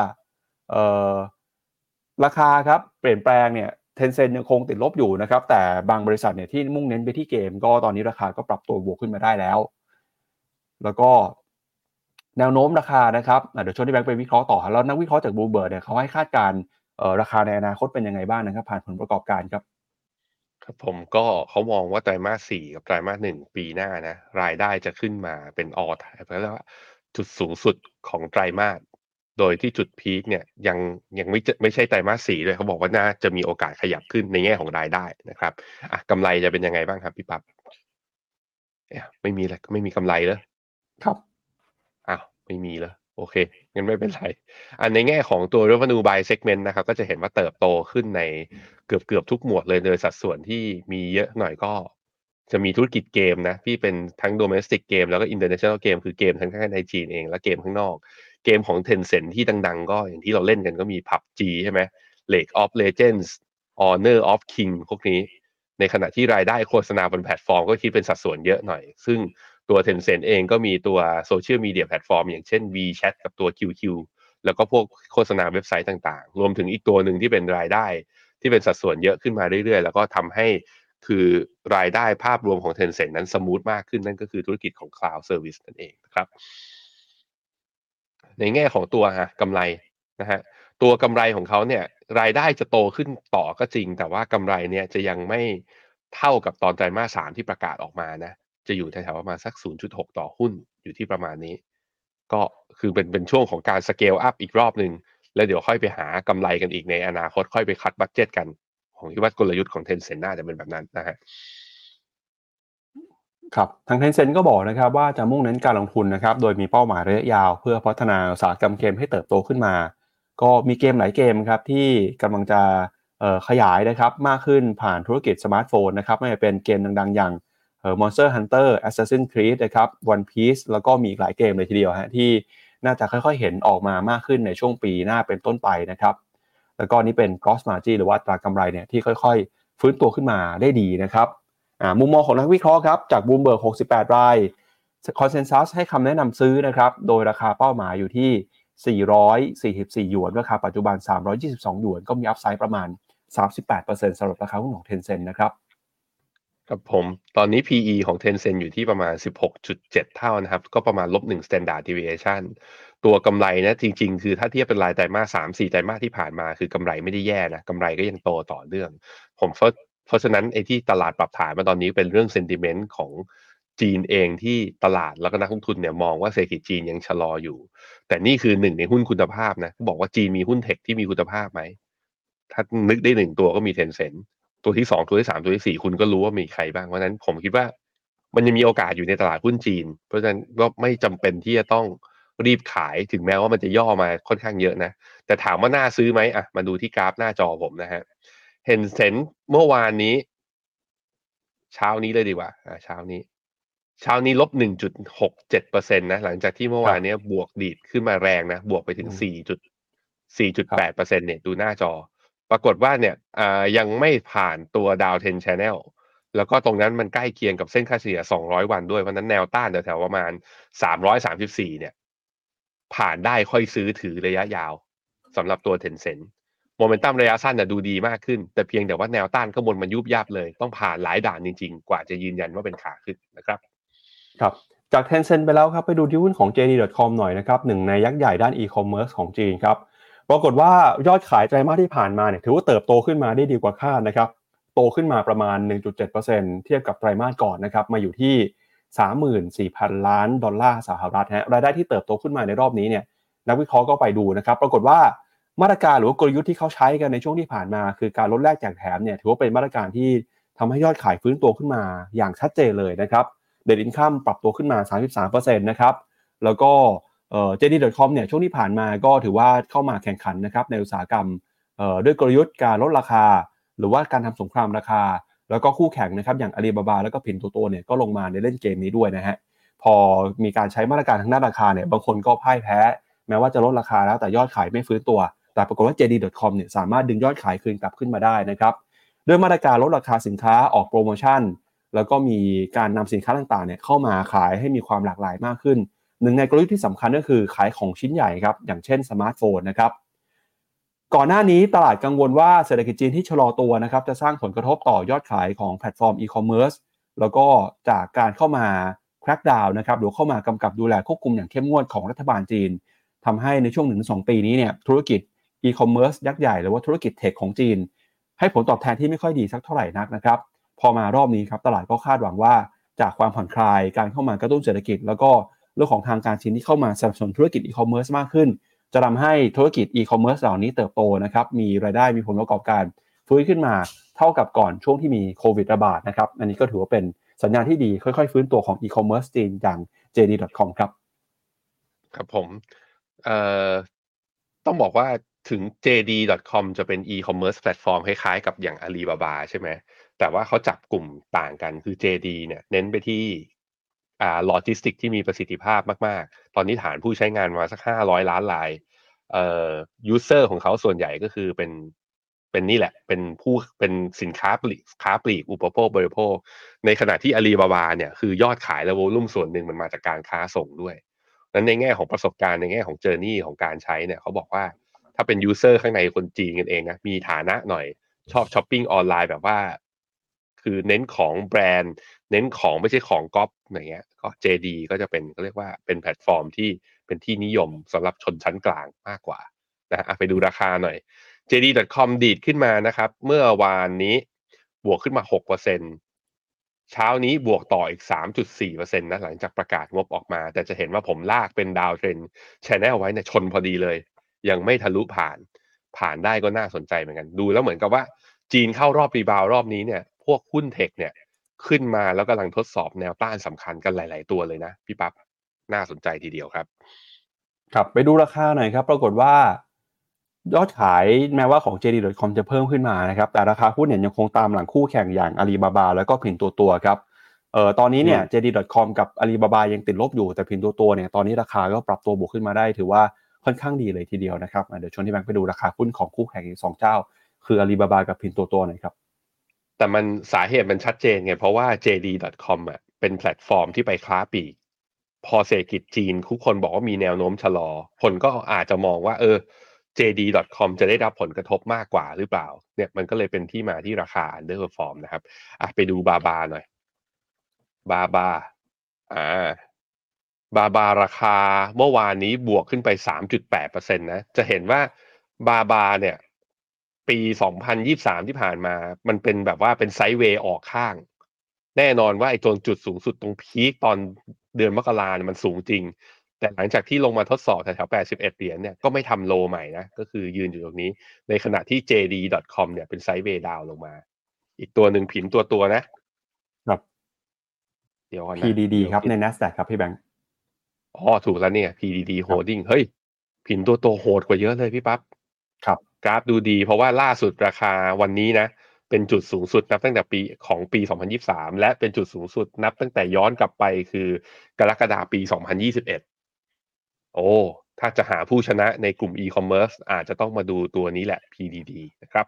ราคาครับเปลี่ยนแปลงเนี่ย Tencent ยังคงติดลบอยู่นะครับ แต่บางบริษัทเนี่ยที่มุ่งเน้นไปที่เกม ก็ตอนนี้ราคาก็ปรับตัวบวกขึ้นมาได้แล้ว แล้วก็แนวโน้มราคานะครับเดี๋ยวชวนพี่แบงค์ไปวิเคราะห์ต่อ แล้วนักวิเคราะห์จากบูเบิร์ดเนี่ยเขาให้คาดการณ์ราคาในอนาคตเป็นยังไงบ้างนะครับ ผ่านผลประกอบการครับ ครับผมก็เขามองว่าไตรมาสสี่กับไตรมาสหนึ่งปีหน้านะรายได้จะขึ้นมาเป็นออทเพราะว่าจุดสูงสุดของไตรมาส โดยที่จุดพีคเนี่ยยังยังไม่ไม่ใช่ไตรมาสสี่เลยเขาบอกว่าน่าจะมีโอกาสขยับขึ้นในแง่ของรายได้นะครับอะกำไรจะเป็นยังไงบ้างครับพี่ปั๊บไม่มีเลยไม่มีกำไรเลยครับอ้าวไม่มีเลยโอเคงั้นไม่เป็นไร อันในแง่ของตัว revenue by segment นะครับ ก็จะเห็นว่าเติบโตขึ้นในเกือบเกือบทุกหมวดเลยโดยสัดส่วนที่มีเยอะหน่อยก็จะมีธุรกิจเกมนะที่เป็นทั้ง domestic เกมแล้วก็ international เกมคือเกมทั้งในจีนเอง และเกมข้างนอก เกมของ Tencent ที่ดังๆ ก็อย่างที่เราเล่นกันก็มี PUBG ใช่ไหม League of Legends Honor of King พวกนี้ ในขณะที่รายได้โฆษณาบนแพลตฟอร์มก็คิดเป็นสัดส่วนเยอะหน่อย ซึ่งตัว Tencent เองก็มีตัวโซเชียลมีเดียแพลตฟอร์มอย่างเช่น WeChat กับตัว QQ แล้วก็พวกโฆษณาเว็บไซต์ต่างๆ รวมถึงอีกตัวหนึ่งที่เป็นรายได้ที่เป็นสัดส่วนเยอะขึ้นมาเรื่อยๆ แล้วก็ทำให้คือรายได้ภาพรวมของ Tencent นั้น smooth มากขึ้นนั่นก็คือธุรกิจของ Cloud Service นั่นเองนะครับ ในแง่ของตัวฮะกำไรนะฮะตัวกำไรของเขาเนี่ยรายได้จะโตขึ้นต่อก็จริง แต่ว่ากำไรเนี่ยจะยังไม่เท่ากับตอนไตรมาสสามที่ประกาศออกมานะจะอยู่แถวๆประมาณสัก 0.6 ต่อหุ้นอยู่ที่ประมาณนี้ ก็คือเป็นเป็นช่วงของการ scale up อีกรอบหนึ่งแล้วเดี๋ยวค่อยไปหากำไรกันอีกในอนาคตค่อยไป cut budget กัน ของที่ว่ากลยุทธ์ของ Tencent น่าจะเป็นแบบนั้นนะฮะ ครับทาง Tencent ก็บอกนะครับว่าจะมุ่งเน้นการลงทุนนะครับโดยมีเป้าหมายระยะยาว เพื่อพัฒนาอุตสาหกรรมเกมให้เติบโตขึ้นมา ก็มีเกมหลายเกมครับที่กำลังจะขยายนะครับมากขึ้นผ่านธุรกิจสมาร์ทโฟนนะครับไม่ว่าเป็นเกมดังๆ อย่าง Monster Hunter Assassin's Creed นะครับ One Piece แล้วก็มีอีกหลายเกมเลยทีเดียวฮะที่น่าจะค่อยๆเห็นออกมามากขึ้นในช่วงปีหน้าเป็นต้นไปนะครับ แล้วก็นี่เป็น gross margin หรือว่าตรากำไรเนี่ยที่ค่อยๆ ฟื้นตัวขึ้นมาได้ดีนะครับ มุมมองของนักวิเคราะห์ครับจากบูมเบิร์ก68 รายคอนเซนแซสให้คำแนะนำซื้อนะครับ โดยราคาเป้าหมายอยู่ที่ 444 หยวน ราคาปัจจุบัน 322 หยวน ก็มีอัพไซด์ประมาณ 38%สำหรับราคาหุ้นของ Tencent นะครับครับผม ตอนนี้ PE ของ Tencent อยู่ที่ประมาณ 16.7 เท่านะครับ ก็ประมาณลบ1 standard deviation ตัวกำไรนะจริงๆ คือถ้าเทียบเป็นรายไตรมาส3 4 ไตรมาสที่ผ่านมาคือกำไรไม่ได้แย่นะกำไรก็ยังโตต่อเนื่อง ผม เพราะฉะนั้นไอ้ที่ตลาดปรับฐานมาตอนนี้เป็นเรื่องเซนติเมนต์ของจีนเองที่ตลาดแล้วก็นักลงทุนเนี่ยมองว่าเศรษฐกิจจีนยังชะลออยู่ แต่นี่คือหนึ่งในหุ้นคุณภาพนะบอกว่าจีนมีหุ้นเทคที่มีคุณภาพไหม ถ้านึกได้หนึ่งตัวก็มีเทนเซ็นตัวที่สองตัวที่สามตัวที่สี่คุณก็รู้ว่ามีใครบ้างเพราะนั้นผมคิดว่ามันยังมีโอกาสอยู่ในตลาดหุ้นจีน เพราะฉะนั้นก็ไม่จำเป็นที่จะต้องรีบขายถึงแม้ว่ามันจะย่อมาค่อนข้างเยอะนะ แต่ถามว่าน่าซื้อไหมอะมาดูที่กราฟหน้าจอผมนะฮะ เห็นเซนเมื่อวานนี้ เช้านี้เลยดีกว่า อ่า เช้านี้ เช้านี้ลบหนึ่งจุดหกเจ็ดเปอร์เซ็นตนะ หลังจากที่เมื่อวานนี้บวกดีดขึ้นมาแรงนะ บวกไปถึงสี่จุดสี่จุดแปดเปอร์เซ็นเนี่ยดูหน้าจอ ปรากฏว่าเนี่ยอ่ายังไม่ผ่านตัว downtrend channel แล้วก็ตรงนั้นมันใกล้เคียงกับเส้นค่าเฉลี่ย 200 วันด้วย เพราะนั้นแนวต้านแถวๆประมาณ 334 เนี่ย ผ่านได้ค่อยซื้อถือระยะยาวสำหรับตัว Tencent โมเมนตัมระยะสั้นดูดีมากขึ้น แต่เพียงแต่ว่าแนวต้านข้างบนมันยุบยับเลย ต้องผ่านหลายด่านจริงๆ กว่าจะยืนยันว่าเป็นขาขึ้นนะครับ ครับ จาก Tencent ไปแล้วครับ ไปดูที่หุ้นของ JD.com หน่อยนะครับหนึ่งในยักษ์ใหญ่ด้านอีคอมเมิร์ซของจีนครับปรากฏว่ายอดขายไตรมาสที่ผ่านมาเนี่ยถือว่าเติบโตขึ้นมาได้ดีกว่าคาดนะครับโตขึ้นมาประมาณ 1.7%เทียบกับไตรมาสก่อนนะครับมาอยู่ที่34,000 ล้านดอลลาร์สหรัฐฮะรายได้ที่เติบโตขึ้นมาในรอบนี้เนี่ยนักวิเคราะห์ก็ไปดูนะครับ ปรากฏว่า มาตรการหรือว่ากลยุทธ์ที่เขาใช้กันในช่วงที่ผ่านมา คือการลดแลกแจกแถมเนี่ยถือว่าเป็นมาตรการที่ทำให้ยอดขายฟื้นตัวขึ้นมาอย่างชัดเจนเลยนะครับเดดอินคัมปรับตัวขึ้นมา 33%นะครับแล้วก็ JD.com เนี่ยช่วงที่ผ่านมาก็ถือว่าเข้ามาแข่งขันนะครับในอุตสาหกรรมด้วยกลยุทธ์การลดราคา หรือว่าการทำสงครามราคา แล้วก็คู่แข่งนะครับอย่างอาลีบาบาแล้วก็ Pinduoduo เนี่ยก็ลงมาในเล่นเกมนี้ด้วยนะฮะพอมีการใช้มาตรการทางด้านราคาเนี่ยบางคนก็พ่ายแพ้ แม้ว่าจะลดราคาแล้วแต่ยอดขายไม่ฟื้นตัว แต่ปรากฏว่า JD.com เนี่ยสามารถดึงยอดขายคืนกลับขึ้นมาได้นะครับด้วยมาตรการลดราคาสินค้าออกโปรโมชั่น แล้วก็มีการนำสินค้าต่างๆเนี่ยเข้ามาขายให้มีความหลากหลายมากขึ้น หนึ่งในกลยุทธ์ที่สำคัญก็คือขายของชิ้นใหญ่ครับอย่างเช่นสมาร์ทโฟนนะครับก่อนหน้านี้ตลาดกังวลว่าเศรษฐกิจจีนที่ชะลอตัวนะครับจะสร้างผลกระทบต่อยอดขายของแพลตฟอร์มอีคอมเมิร์ซแล้วก็จากการเข้ามา crackdown นะครับหรือเข้ามากำกับดูแลควบคุมอย่างเข้มงวดของรัฐบาลจีนทำให้ในช่วงหนึ่งสองปีนี้เนี่ยธุรกิจ อีคอมเมิร์ซยักษ์ใหญ่หรือว่าธุรกิจเทคของจีน ให้ผลตอบแทนที่ไม่ค่อยดีสักเท่าไหร่นักนะครับ พอมารอบนี้ครับตลาดก็คาดหวังว่าจากความผ่อนคลายการเข้ามากระตุ้นเศรษฐกิจ แล้วก็เรื่องของทางการจีนที่เข้ามาสนับสนุนธุรกิจอีคอมเมิร์ซมากขึ้น จะทำให้ธุรกิจอีคอมเมิร์ซเหล่านี้เติบโตนะครับมีรายได้มีผลประกอบการฟื้นขึ้นมาเท่ากับก่อนช่วงที่มีโควิดระบาดนะครับอันนี้ก็ถือว่าเป็นสัญญาณที่ดีค่อยๆ ฟื้นตัวของอีคอมเมิร์ซจีนอย่าง JD.com ครับครับผมเอ่อต้องบอกว่า ถึง JD.com จะเป็น e-commerce แพลตฟอร์มคล้ายๆ กับอย่าง Alibaba ใช่ไหม แต่ว่าเขาจับกลุ่มต่างกันคือ JD เนี่ยเน้นไปที่อ่าโลจิสติกที่มีประสิทธิภาพมากๆ ตอนนี้ฐานผู้ใช้งานมาสักห้าร้อยล้านรายเอ่อ user ของเขาส่วนใหญ่ก็คือเป็นเป็นนี่แหละ เป็นผู้เป็นสินค้าปลีกค้าปลีกอุปโภคบริโภค ในขณะที่อาลีบาบาเนี่ยคือยอดขายและ volume ส่วนหนึ่งมันมาจากการค้าส่งด้วยนั้นในแง่ของประสบการณ์ในแง่ของ journey ของการใช้เนี่ยเขาบอกว่า ถ้าเป็น user ข้างในคนจีนกันเองนะมีฐานะหน่อย ชอบช้อปปิ้งออนไลน์แบบว่า คือเน้นของแบรนด์ เน้นของไม่ใช่ของก๊อปอย่างเงี้ย ก็ JD ก็จะเป็นก็เรียกว่าเป็นแพลตฟอร์มที่เป็นที่นิยมสำหรับชนชั้นกลางมากกว่านะไปดูราคาหน่อย JD.com ดีดขึ้นมานะครับ เมื่อวานนี้บวกขึ้นมา 6%เช้านี้บวกต่ออีก 3.4%นะหลังจากประกาศงบออกมา แต่จะเห็นว่าผมลากเป็น downtrend channel ไว้เนี่ยชนพอดีเลย ยังไม่ทะลุผ่าน ผ่านได้ก็น่าสนใจเหมือนกัน ดูแล้วเหมือนกับว่าจีนเข้ารอบ rebound รอบนี้เนี่ย พวกหุ้น tech เนี่ยขึ้นมาแล้วกำลังทดสอบแนวต้านสำคัญกันหลาย ๆ ตัวเลยนะพี่ปั๊บน่าสนใจทีเดียวครับ ครับไปดูราคาหน่อยครับ ปรากฏว่ายอดขายแม้ว่าของ JD.com จะเพิ่มขึ้นมานะครับ แต่ราคาหุ้นเนี่ยยังคงตามหลังคู่แข่งอย่างอาลีบาบาแล้วก็ Pinduoduo ครับเอ่อตอนนี้เนี่ย JD.com กับอาลีบาบายังติดลบอยู่แต่พินตัวตัวเนี่ยตอนนี้ราคาก็ปรับตัวบวกขึ้นมาได้ ถือว่า ค่อนข้างดีเลยทีเดียวนะครับเดี๋ยวชวนที่แบงค์ไปดูราคาหุ้นของคู่แข่งอีกสองเจ้า คืออาลีบาบากับพินตัวตัวหน่อยครับแต่มันสาเหตุมันชัดเจนไง เพราะว่า JD.com อะเป็นแพลตฟอร์มที่ไปค้าปีก พอเศรษฐกิจจีนทุกคนบอกว่ามีแนวโน้มชะลอ คนก็อาจจะมองว่า เออ JD.com จะได้รับผลกระทบมากกว่าหรือเปล่า เนี่ยมันก็เลยเป็นที่มาที่ราคา underperform นะครับอะไปดูบาบาหน่อย บาบา อ่า บาบาราคาเมื่อวานนี้บวกขึ้นไป 3.8%นะ จะเห็นว่าบาบาเนี่ย ปี 2023 ที่ผ่านมา มันเป็นแบบว่าเป็นไซด์เวย์ออกข้าง แน่นอนว่าไอ้ตรงจุดสูงสุดตรงพีคตอนเดือนมกราเนี่ยมันสูงจริง แต่หลังจากที่ลงมาทดสอบแถวๆ 81 เหรียญเนี่ย ก็ไม่ทำโลใหม่นะ ก็คือยืนอยู่ตรงนี้ ในขณะที่ JD.com เนี่ยเป็นไซด์เวย์ดาวลงมา อีกตัวหนึ่งผินตัวตัวนะ ครับ เดี๋ยวก่อนนะ PDD ครับใน NASDAQ ครับพี่แบงค์ อ๋อถูกแล้วเนี่ย PDD Holding เฮ้ย ผินตัวโตโหดกว่าเยอะเลยพี่ปับ๊บครับ กราฟดูดี เพราะว่าล่าสุดราคาวันนี้นะ เป็นจุดสูงสุดนับตั้งแต่ปีของปี 2023 และเป็นจุดสูงสุดนับตั้งแต่ย้อนกลับไปคือกรกฎาปี 2021 โอ้ ถ้าจะหาผู้ชนะในกลุ่ม e-commerce อาจจะต้องมาดูตัวนี้แหละ PDD นะครับ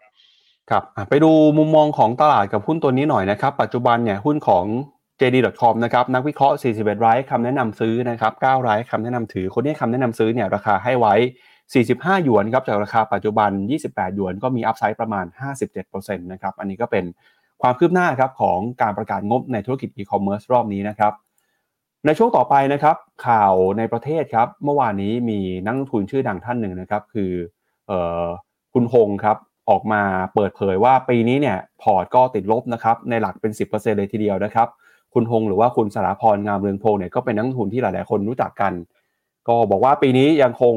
ครับอะไปดูมุมมองของตลาดกับหุ้นตัวนี้หน่อยนะครับ ปัจจุบันเนี่ยหุ้นของ JD.com นะครับนักวิเคราะห์ 41 รายคำแนะนำซื้อนะครับ9รายคำแนะนำถือ คนที่คำแนะนำซื้อเนี่ยราคาให้ไว้ 45 หยวนครับจากราคาปัจจุบัน 28 หยวนก็มี upside ประมาณ 57%นะครับอันนี้ก็เป็นความคืบหน้าครับของการประกาศงบในธุรกิจอีคอมเมิร์ซรอบนี้นะครับในช่วงต่อไปนะครับข่าวในประเทศครับเมื่อวานนี้มีนักลงทุนชื่อดังท่านหนึ่งนะครับคือออคุณฮงครับออกมาเปิดเผยว่าปีนี้เนี่ยพอร์ตก็ติดลบนะครับในหลักเป็น 10%เลยทีเดียวนะครับ คุณฮงหรือว่าคุณสราพรงามเรืองโพเนี่ยก็เป็นนักทุนที่หลาย ๆ คนรู้จักกัน ก็บอกว่าปีนี้ยังคง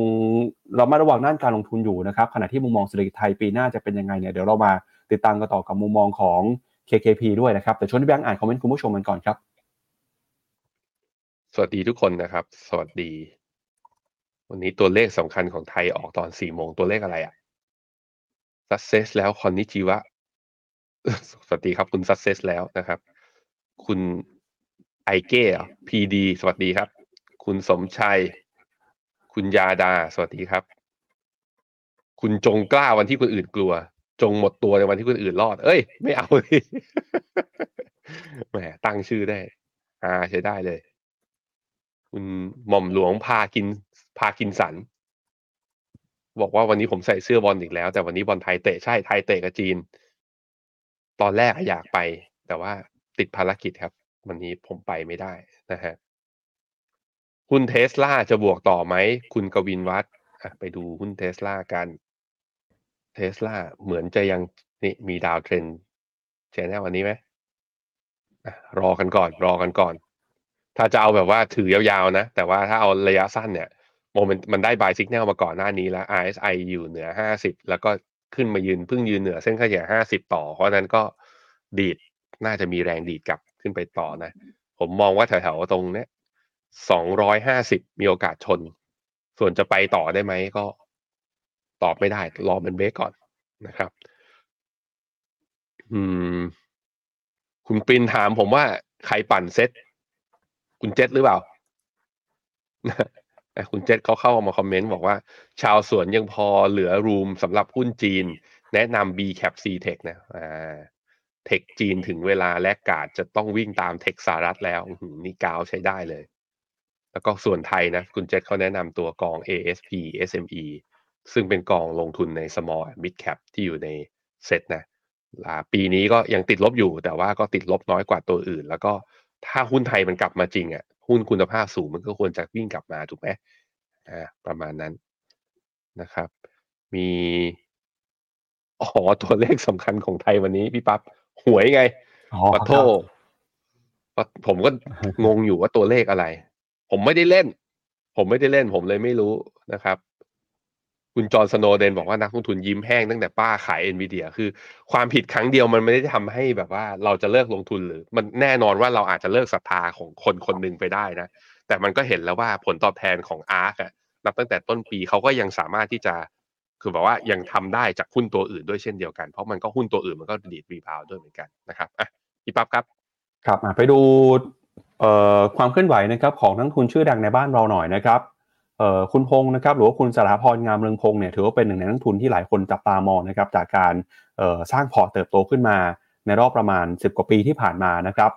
เราไม่ระวังด้านการลงทุนอยู่นะครับขณะที่มุมมองเศรษฐกิจไทยปีหน้าจะเป็นยังไงเนี่ยเดี๋ยวเรามาติดตามกันต่อกับมุมมองของ KKP ด้วยนะครับแต่ชวนที่แบงค์อ่านคอมเมนต์คุณผู้ชมกันก่อนครับ สวัสดีทุกคนนะครับ สวัสดี วันนี้ตัวเลขสำคัญของไทยออกตอนสี่โมงตัวเลขอะไรอะ success แล้วคอนนิจิวะสวัสดีครับคุณ success แล้วนะครับ คุณไอเก้พีดี สวัสดีครับ คุณสมชัย คุณยาดา สวัสดีครับ คุณจงกล้าวันที่คนอื่นกลัว จงหมดตัวในวันที่คนอื่นรอด เอ้ย ไม่เอาเลยแหมตั้งชื่อได้ อ่าใช้ได้เลย คุณหม่อมหลวงพากิน พากินสัน บอกว่าวันนี้ผมใส่เสื้อบอลอีกแล้ว แต่วันนี้บอลไทยเตะใช่ไทยเตะกับจีน ตอนแรกอยากไป แต่ว่า ติดภารกิจครับ วันนี้ผมไปไม่ได้นะฮะหุ้นเทสลาจะบวกต่อไหม คุณกวินวัฒน์ไปดูหุ้นเทสลากันเทสลาเหมือนจะยังนี่มี downtrend channel วันนี้ไหมรอกันก่อน รอกันก่อน ถ้าจะเอาแบบว่าถือยาวๆนะ แต่ว่าถ้าเอาระยะสั้นเนี่ยโมเมนต์มันได้ buy สัญญาณมาก่อนหน้านี้แล้ว RSI อยู่เหนือ 50 แล้วก็ขึ้นมายืนเพิ่งยืนเหนือเส้นค่าเฉลี่ย50 ต่อ เพราะนั้นก็ดีด น่าจะมีแรงดีดกลับขึ้นไปต่อนะ ผมมองว่าแถวๆตรงเนี้ย250มีโอกาสชน ส่วนจะไปต่อได้ไหมก็ตอบไม่ได้ รอมันเบรกก่อนนะครับ อืม คุณปินถามผมว่าใครปั่นเซ็ตคุณเจษหรือเปล่าคุณเจษเขาเข้ามาคอมเมนต์บอกว่า ชาวสวนยังพอเหลือรูมสำหรับหุ้นจีน แนะนำ B cap C Tech นะ อ่า เทคจีนถึงเวลาแลกกาดจะต้องวิ่งตามเทคสหรัฐแล้วนี่กาวใช้ได้เลย แล้วก็ส่วนไทยนะ คุณเจษเขาแนะนำตัวกอง ASP SME ซึ่งเป็นกองลงทุนใน small mid cap ที่อยู่ในเซตนะปีนี้ก็ยังติดลบอยู่ แต่ว่าก็ติดลบน้อยกว่าตัวอื่น แล้วก็ถ้าหุ้นไทยมันกลับมาจริงอะหุ้นคุณภาพสูงมันก็ควรจะวิ่งกลับมาถูกไหมอ่าประมาณนั้นนะครับ มีอ๋อตัวเลขสำคัญของไทยวันนี้พี่ปั๊บ หวยไงปัทโทผมก็งงอยู่ว่าตัวเลขอะไร ผมไม่ได้เล่น ผมไม่ได้เล่น ผมเลยไม่รู้นะครับ คุณจอร์นสโนเดนบอกว่านักลงทุนยิ้มแห้งตั้งแต่ป้าขายเอ็นวีเดียคือ ความผิดครั้งเดียวมันไม่ได้ทำให้แบบว่า เราจะเลิกลงทุนหรือ มันแน่นอนว่าเราอาจจะเลิกศรัทธาของคนคนหนึ่งไปได้นะ แต่มันก็เห็นแล้วว่าผลตอบแทนของ ARK อะนับตั้งแต่ต้นปีเขาก็ยังสามารถที่จะ คือแบบว่ายังทำได้จากหุ้นตัวอื่นด้วยเช่นเดียวกัน เพราะมันก็หุ้นตัวอื่นมันก็ดีด rebound ด้วยเหมือนกันนะครับอะพี่ปั๊บครับครับไปดูความเคลื่อนไหวนะครับของนักลงทุนชื่อดังในบ้านเราหน่อยนะครับคุณพงศ์นะครับหรือว่าคุณสถาพรงามเรืองพงศ์เนี่ยถือว่าเป็นหนึ่งในนักลงทุนที่หลายคนจับตามองนะครับจากการสร้างพอร์ตเติบโตขึ้นมาในรอบประมาณ 10 กว่าปีที่ผ่านมานะครับ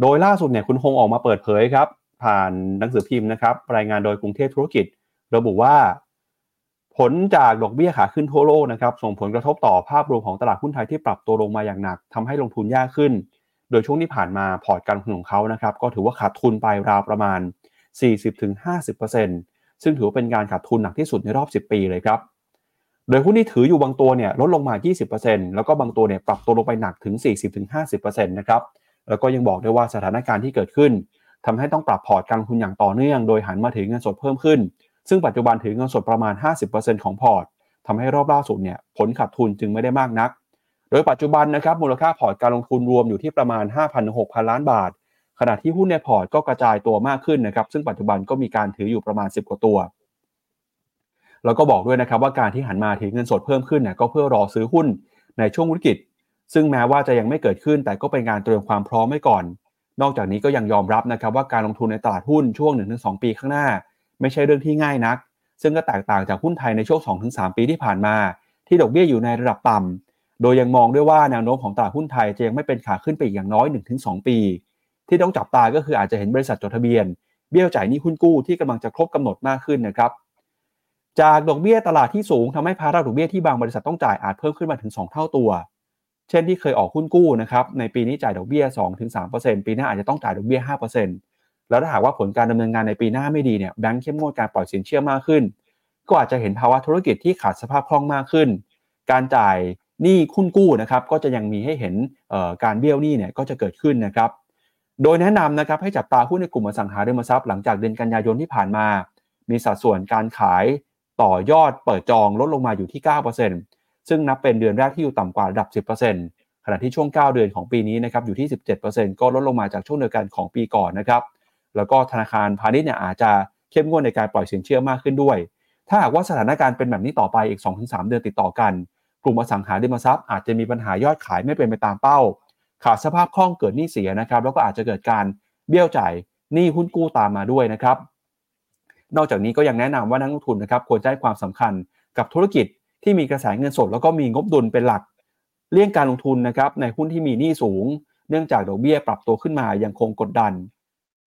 โดยล่าสุดเนี่ยคุณพงศ์ออกมาเปิดเผยครับผ่านหนังสือพิมพ์นะครับรายงานโดยกรุงเทพธุรกิจ ระบุว่า ผลจากดอกเบี้ยขาขึ้นทั่วโลกนะครับส่งผลกระทบต่อภาพรวมของตลาดหุ้นไทยที่ปรับตัวลงมาอย่างหนักทำให้ลงทุนยากขึ้น โดยช่วงที่ผ่านมาพอร์ตการลงทุนของเขานะครับก็ถือว่าขาดทุนไปราวประมาณ 40-50%ซึ่งถือว่าเป็นการขาดทุนหนักที่สุดในรอบ 10 ปีเลยครับโดยหุ้นที่ถืออยู่บางตัวเนี่ยลดลงมา 20%แล้วก็บางตัวเนี่ยปรับตัวลงไปหนักถึง 40-50%นะครับแล้วก็ยังบอกได้ว่าสถานการณ์ที่เกิดขึ้นทำให้ต้องปรับพอร์ตการลงทุนอย่างต่อเนื่อง โดยหันมาถือเงินสดเพิ่มขึ้น ซึ่งปัจจุบันถือเงินสดประมาณ 50%ของพอร์ตทำให้รอบล่าสุดเนี่ยผลขาดทุนจึงไม่ได้มากนัก โดยปัจจุบันนะครับมูลค่าพอร์ตการลงทุนรวมอยู่ที่ประมาณ5,000-6,000 ล้านบาท ขณะที่หุ้นในพอร์ตก็กระจายตัวมากขึ้นนะครับซึ่งปัจจุบันก็มีการถืออยู่ประมาณ 10 กว่าตัวแล้วก็บอกด้วยนะครับว่าการที่หันมาถือเงินสดเพิ่มขึ้นเนี่ยก็เพื่อรอซื้อหุ้นในช่วงวิกฤต ซึ่งแม้ว่าจะยังไม่เกิดขึ้น แต่ก็เป็นการเตรียมความพร้อมไว้ก่อน นอกจากนี้ก็ยังยอมรับนะครับว่าการลงทุนในตลาดหุ้นช่วง 1-2 ปีข้างหน้า ไม่ใช่เรื่องที่ง่ายนัก ซึ่งก็แตกต่างจากหุ้นไทยในช่วง 2-3 ปีที่ผ่านมา ที่ดอกเบี้ยอยู่ในระดับต่ำโดยยังมองด้วยว่าแนวโน้มของตลาดหุ้นไทยจะยังไม่เป็นขาขึ้นไปอีกอย่างน้อย 1-2 ปี ที่ต้องจับตาก็คืออาจจะเห็นบริษัทจดทะเบียน เบี้ยจ่ายหนี้หุ้นกู้ที่กำลังจะครบกำหนดมากขึ้นนะครับจากดอกเบี้ยตลาดที่สูงทำให้ภาระดอกเบี้ยที่บางบริษัทต้องจ่ายอาจเพิ่มขึ้นมาถึง 2 เท่าตัว เช่นที่เคยออกหุ้นกู้นะครับในปีนี้จ่ายดอกเบี้ย 2-3%ปีหน้าอาจจะต้องจ่ายดอกเบี้ย 5% แล้วถ้าหากว่าผลการดำเนินงานในปีหน้าไม่ดีเนี่ยแบงก์เข้มงวดการปล่อยสินเชื่อมากขึ้น ก็อาจจะเห็นภาวะธุรกิจที่ขาดสภาพคล่องมากขึ้น การจ่ายหนี้คุ้นกู้นะครับก็จะยังมีให้เห็นการเบี้ยวหนี้เนี่ยก็จะเกิดขึ้นนะครับ โดยแนะนำนะครับให้จับตาหุ้นในกลุ่มอสังหาริมทรัพย์หลังจากเดือนกันยายนที่ผ่านมา มีสัดส่วนการขายต่อยอดเปิดจองลดลงมาอยู่ที่ 9%ซึ่งนับเป็นเดือนแรกที่อยู่ต่ำกว่าระดับ 10%ขณะที่ช่วง 9 เดือนของปีนี้นะครับอยู่ที่ 17%ก็ลดลงมาจากช่วงเดียวกันของปีก่อนนะครับ แล้วก็ธนาคารพาณิชย์เนี่ยอาจจะเข้มงวดในการปล่อยสินเชื่อมากขึ้นด้วย ถ้าหากว่าสถานการณ์เป็นแบบนี้ต่อไปอีก 2-3 เดือนติดต่อกัน กลุ่มอสังหาริมทรัพย์อาจจะมีปัญหายอดขายไม่เป็นไปตามเป้า ขาดสภาพคล่องเกิดหนี้เสียนะครับ แล้วก็อาจจะเกิดการเบี้ยวจ่ายหนี้หุ้นกู้ตามมาด้วยนะครับ นอกจากนี้ก็ยังแนะนำว่านักลงทุนนะครับควรให้ความสำคัญกับธุรกิจที่มีกระแสเงินสด แล้วก็มีงบดุลเป็นหลัก เลี่ยงการลงทุนนะครับในหุ้นที่มีหนี้สูง เนื่องจากดอกเบี้ยปรับตัวขึ้นมายังคงกดดัน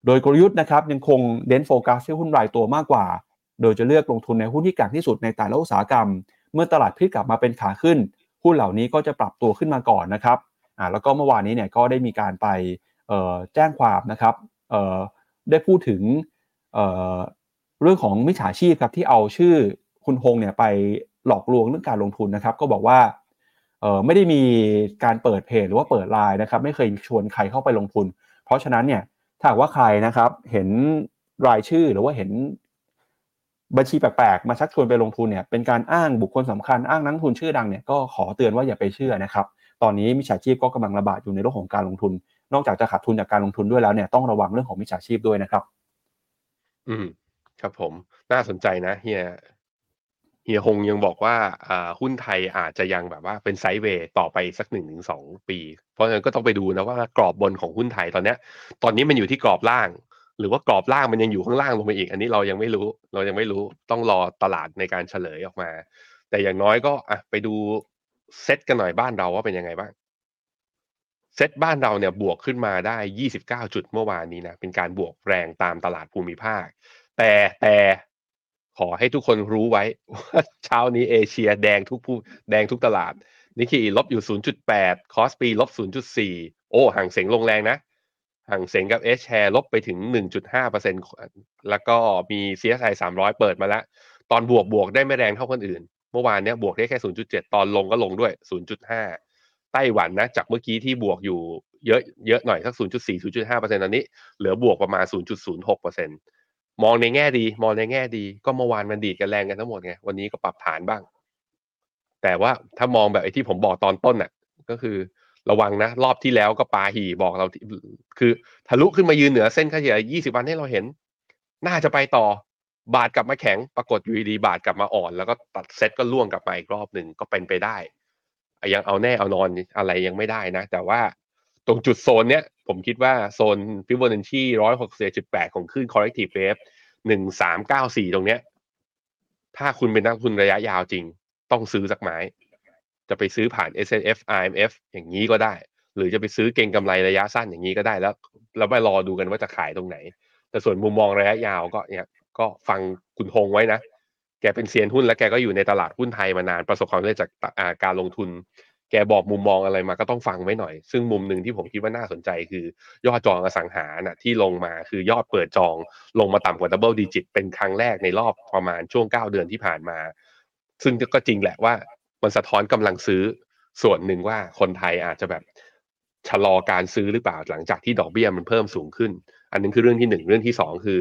โดยกลยุทธ์นะครับยังคงเน้นโฟกัสที่หุ้นรายตัวมากกว่า โดยจะเลือกลงทุนในหุ้นที่แข็งที่สุดในแต่ละอุตสาหกรรม เมื่อตลาดพลิกกลับมาเป็นขาขึ้น หุ้นเหล่านี้ก็จะปรับตัวขึ้นมาก่อนนะครับอ่าแล้วก็เมื่อวานนี้เนี่ยก็ได้มีการไปแจ้งความนะครับได้พูดถึงเเรื่องของมิจฉาชีพครับที่เอาชื่อคุณฮงเนี่ยไปหลอกลวงเรื่องการลงทุนนะครับ ก็บอกว่าไม่ได้มีการเปิดเพจหรือว่าเปิดไลน์นะครับ ไม่เคยชวนใครเข้าไปลงทุน เพราะฉะนั้นเนี่ย ถ้าว่าใครนะครับ เห็นรายชื่อหรือว่าเห็นบัญชีแปลกๆ มาชักชวนไปลงทุนเนี่ยเป็นการอ้างบุคคลสำคัญอ้างนักทุนชื่อดังเนี่ยก็ขอเตือนว่าอย่าไปเชื่อนะครับ ตอนนี้มิจฉาชีพก็กำลังระบาดอยู่ในโลกของการลงทุน นอกจากจะขาดทุนจากการลงทุนด้วยแล้วเนี่ยต้องระวังเรื่องของมิจฉาชีพด้วยนะครับ อืมครับผมน่าสนใจนะเฮีย ฮียฮงยังบอกว่าหุ้นไทยอาจจะยังแบบว่าเป็นไซด์เวย์ต่อไปสักหนึ่งถึงสองปี เพราะฉะนั้นก็ต้องไปดูนะว่ากรอบบนของหุ้นไทยตอนนี้ตอนนี้มันอยู่ที่กรอบล่าง หรือว่ากรอบล่างมันยังอยู่ข้างล่างลงไปอีก อันนี้เรายังไม่รู้ เรายังไม่รู้ต้องรอตลาดในการเฉลยออกมา แต่อย่างน้อยก็อะไปดูเซตกันหน่อยบ้านเราว่าเป็นยังไงบ้างเซตบ้านเราเนี่ยบวกขึ้นมาได้ 29 จุดเมื่อวานนี้นะเป็นการบวกแรงตามตลาดภูมิภาค แต่แต่ ขอให้ทุกคนรู้ไว้ว่าเช้านี้เอเชียแดงทุกผู้แดงทุกตลาดนิกเกอีลบอยู่ 0.8 คอสปีลบ 0.4 โอ้ฮั่งเส็งลงแรงนะฮั่งเส็งกับ H-share ลบไปถึง 1.5%แล้วก็มี CSI 300 เปิดมาแล้ว ตอนบวกบวกได้ไม่แรงเท่าคนอื่น เมื่อวานเนี้ยบวกได้แค่ 0.7 ตอนลงก็ลงด้วย 0.5 ไต้หวันนะ จากเมื่อกี้ที่บวกอยู่เยอะเยอะหน่อยสัก 0.4 0.5%ตอนนี้ เหลือบวกประมาณ 0.06% มองในแง่ดี มองในแง่ดี ก็เมื่อวานมันดีดกันแรงกันทั้งหมดไงวันนี้ก็ปรับฐานบ้าง แต่ว่าถ้ามองแบบไอ้ที่ผมบอกตอนต้นน่ะ ก็คือระวังนะ รอบที่แล้วก็ปาหี่บอกเราคือทะลุขึ้นมายืนเหนือเส้นค่าเฉลี่ย20 วันให้เราเห็น น่าจะไปต่อบาทกลับมาแข็งปรากฏอยู่ดีๆบาทกลับมาอ่อน แล้วก็ตัดเซ็ตก็ร่วงกลับมาอีกรอบหนึ่งก็เป็นไปได้ยังเอาแน่เอานอนอะไรยังไม่ได้นะ แต่ว่า ตรงจุดโซนเนี้ยผมคิดว่าโซนฟิโบนัชชีร้อยหกสิบจุดแปดของขึ้น corrective wave หนึ่งสามเก้าสี่ตรงเนี้ย ถ้าคุณเป็นนักทุนระยะยาวจริง ต้องซื้อสักไม้ จะไปซื้อผ่าน S N F I M F อย่างนี้ก็ได้ หรือจะไปซื้อเก่งกำไรระยะสั้นอย่างนี้ก็ได้แล้วเราไปรอดูกันว่าจะขายตรงไหน แต่ส่วนมุมมองระยะยาวก็เนี่ยก็ฟังคุณฮงไว้นะ แกเป็นเซียนหุ้นและแกก็อยู่ในตลาดหุ้นไทยมานานประสบความสำเร็จจากการลงทุน แกบอกมุมมองอะไรมาก็ต้องฟังไว้หน่อย ซึ่งมุมหนึ่งที่ผมคิดว่าน่าสนใจคือยอดจองอสังหานะที่ลงมาคือยอดเปิดจองลงมาต่ำกว่าดับเบิลดิจิตเป็นครั้งแรกในรอบประมาณช่วง 9 เดือนที่ผ่านมา ซึ่งก็จริงแหละว่ามันสะท้อนกำลังซื้อส่วนหนึ่งว่าคนไทยอาจจะแบบชะลอการซื้อหรือเปล่าหลังจากที่ดอกเบี้ยมันเพิ่มสูงขึ้น อันนึงคือเรื่องที่หนึ่งเรื่องที่สองคือ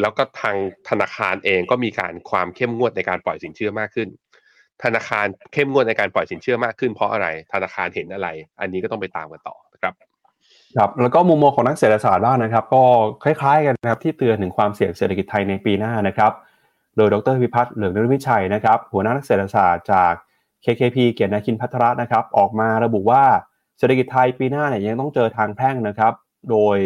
แล้วก็ทางธนาคารเองก็มีการความเข้มงวดในการปล่อยสินเชื่อมากขึ้น ธนาคารเข้มงวดในการปล่อยสินเชื่อมากขึ้นเพราะอะไรธนาคารเห็นอะไร อันนี้ก็ต้องไปตามกันต่อนะครับครับแล้วก็มุมมองของนักเศรษฐศาสตร์บ้างนะครับ ก็คล้ายๆกันนะครับที่เตือนถึงความเสี่ยงเศรษฐกิจไทยในปีหน้านะครับ โดยดรพิพัฒน์เหลืองนรวิชัยนะครับหัวหน้านักเศรษฐศาสตร์จาก KKP เกียรตินาคินพัทระนะครับ ออกมาระบุว่าเศรษฐกิจไทยปีหน้าเนี่ยยังต้องเจอทางแพ่งนะครับ โดย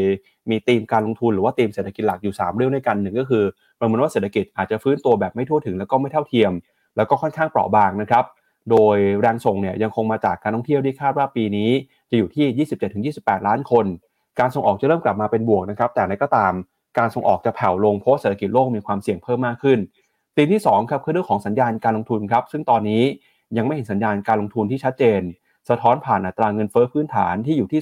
มีธีมการลงทุนหรือว่าธีมเศรษฐกิจหลักอยู่ 3 เรื่องด้วยกันหนึ่งก็คือ ประเมินว่าเศรษฐกิจอาจจะฟื้นตัวแบบไม่ทั่วถึงแล้วก็ไม่เท่าเทียม แล้วก็ค่อนข้างเปราะบางนะครับ โดยแรงส่งเนี่ยยังคงมาจากการท่องเที่ยวที่คาดว่าปีนี้ จะอยู่ที่ 27-28 ล้านคน การส่งออกจะเริ่มกลับมาเป็นบวกนะครับ แต่ในก็ตามการส่งออกจะแผ่วลงเพราะเศรษฐกิจโลกมีความเสี่ยงเพิ่มมากขึ้นตีที่2ครับคือเรื่องของสัญญาณการลงทุนครับ ซึ่งตอนนี้ยังไม่เห็นสัญญาณการลงทุนที่ชัดเจน สะท้อนผ่านอัตราเงินเฟ้อพื้นฐานที่อยู่ที่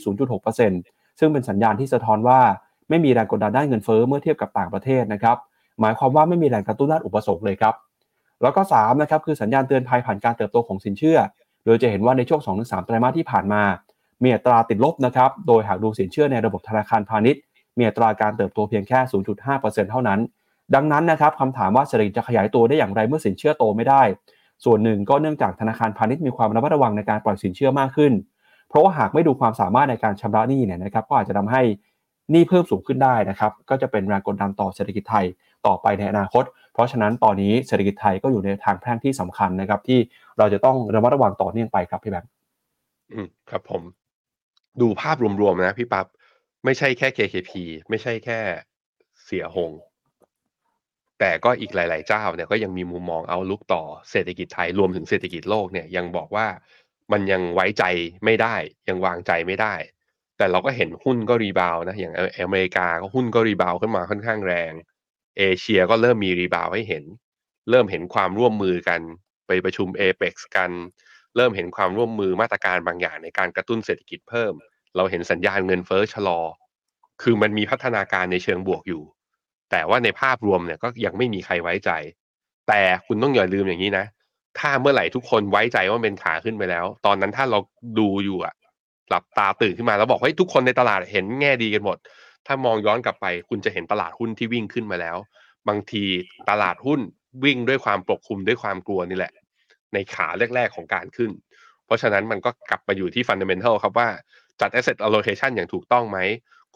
0.6%ซึ่งเป็นสัญญาณที่สะท้อนว่าไม่มีแรงกดดันด้านเงินเฟ้อเมื่อเทียบกับต่างประเทศนะครับ หมายความว่าไม่มีแรงกระตุ้นด้านอุปสงค์เลยครับ แล้วก็3นะครับคือสัญญาณเตือนภัยผ่านการเติบโตของสินเชื่อ โดยจะเห็นว่าในช่วง2-3ไตรมาสที่ผ่านมา มีอัตราติดลบนะครับโดยหากดูสินเชื่อในระบบธนาคารพาณิชย์มีอัตราการเติบโตเพียงแค่ 0.5%เท่านั้น ดังนั้นนะครับคำถามว่าเศรษฐกิจจะขยายตัวได้อย่างไรเมื่อสินเชื่อโตไม่ได้ ส่วนหนึ่งก็เนื่องจากธนาคารพาณิชย์มีความระมัดระวังในการปล่อยสินเชื่อมากขึ้น เพราะว่าหากไม่ดูความสามารถในการชำระหนี้เนี่ยนะครับก็อาจจะทำให้หนี้เพิ่มสูงขึ้นได้นะครับก็จะเป็นแรงกดดันต่อเศรษฐกิจไทยต่อไปในอนาคต เพราะฉะนั้นตอนนี้เศรษฐกิจไทยก็อยู่ในทางแพร่งที่สำคัญนะครับ ที่เราจะต้องระมัดระวังต่อเนื่องไปครับพี่แบงค์อืมครับผม ดูภาพรวมๆนะพี่ปับ๊บไม่ใช่แค่ KKP ไม่ใช่แค่เสียหง แต่ก็อีกหลาย ๆ เจ้าเนี่ยก็ยังมีมุมมองเอาลุกต่อเศรษฐกิจไทยรวมถึงเศรษฐกิจโลกเนี่ยยังบอกว่ามันยังไว้ใจไม่ได้ ยังวางใจไม่ได้ แต่เราก็เห็นหุ้นก็รีบาวนะอย่างอเมริกาก็หุ้นก็รีบาวขึ้นมาค่อนข้างแรง เอเชียก็เริ่มมีรีบาวให้เห็น เริ่มเห็นความร่วมมือกันไปประชุมเอเปกกัน เริ่มเห็นความร่วมมือมาตรการบางอย่างในการกระตุ้นเศรษฐกิจเพิ่ม เราเห็นสัญญาณเงินเฟ้อชะลอ คือมันมีพัฒนาการในเชิงบวกอยู่ แต่ว่าในภาพรวมเนี่ยก็ยังไม่มีใครไว้ใจ แต่คุณต้องอย่าลืมอย่างนี้นะ ถ้าเมื่อไหร่ทุกคนไว้ใจว่าเป็นขาขึ้นไปแล้ว ตอนนั้นถ้าเราดูอยู่อะหลับตาตื่นขึ้นมาแล้วบอกเฮ้ยทุกคนในตลาดเห็นแง่ดีกันหมด ถ้ามองย้อนกลับไป คุณจะเห็นตลาดหุ้นที่วิ่งขึ้นมาแล้ว บางทีตลาดหุ้นวิ่งด้วยความปกคลุมด้วยความกลัวนี่แหละ ในขาแรก ๆของการขึ้น เพราะฉะนั้นมันก็กลับมาอยู่ที่ฟันเดเมนทัลครับว่าจัด asset allocation อย่างถูกต้องไหม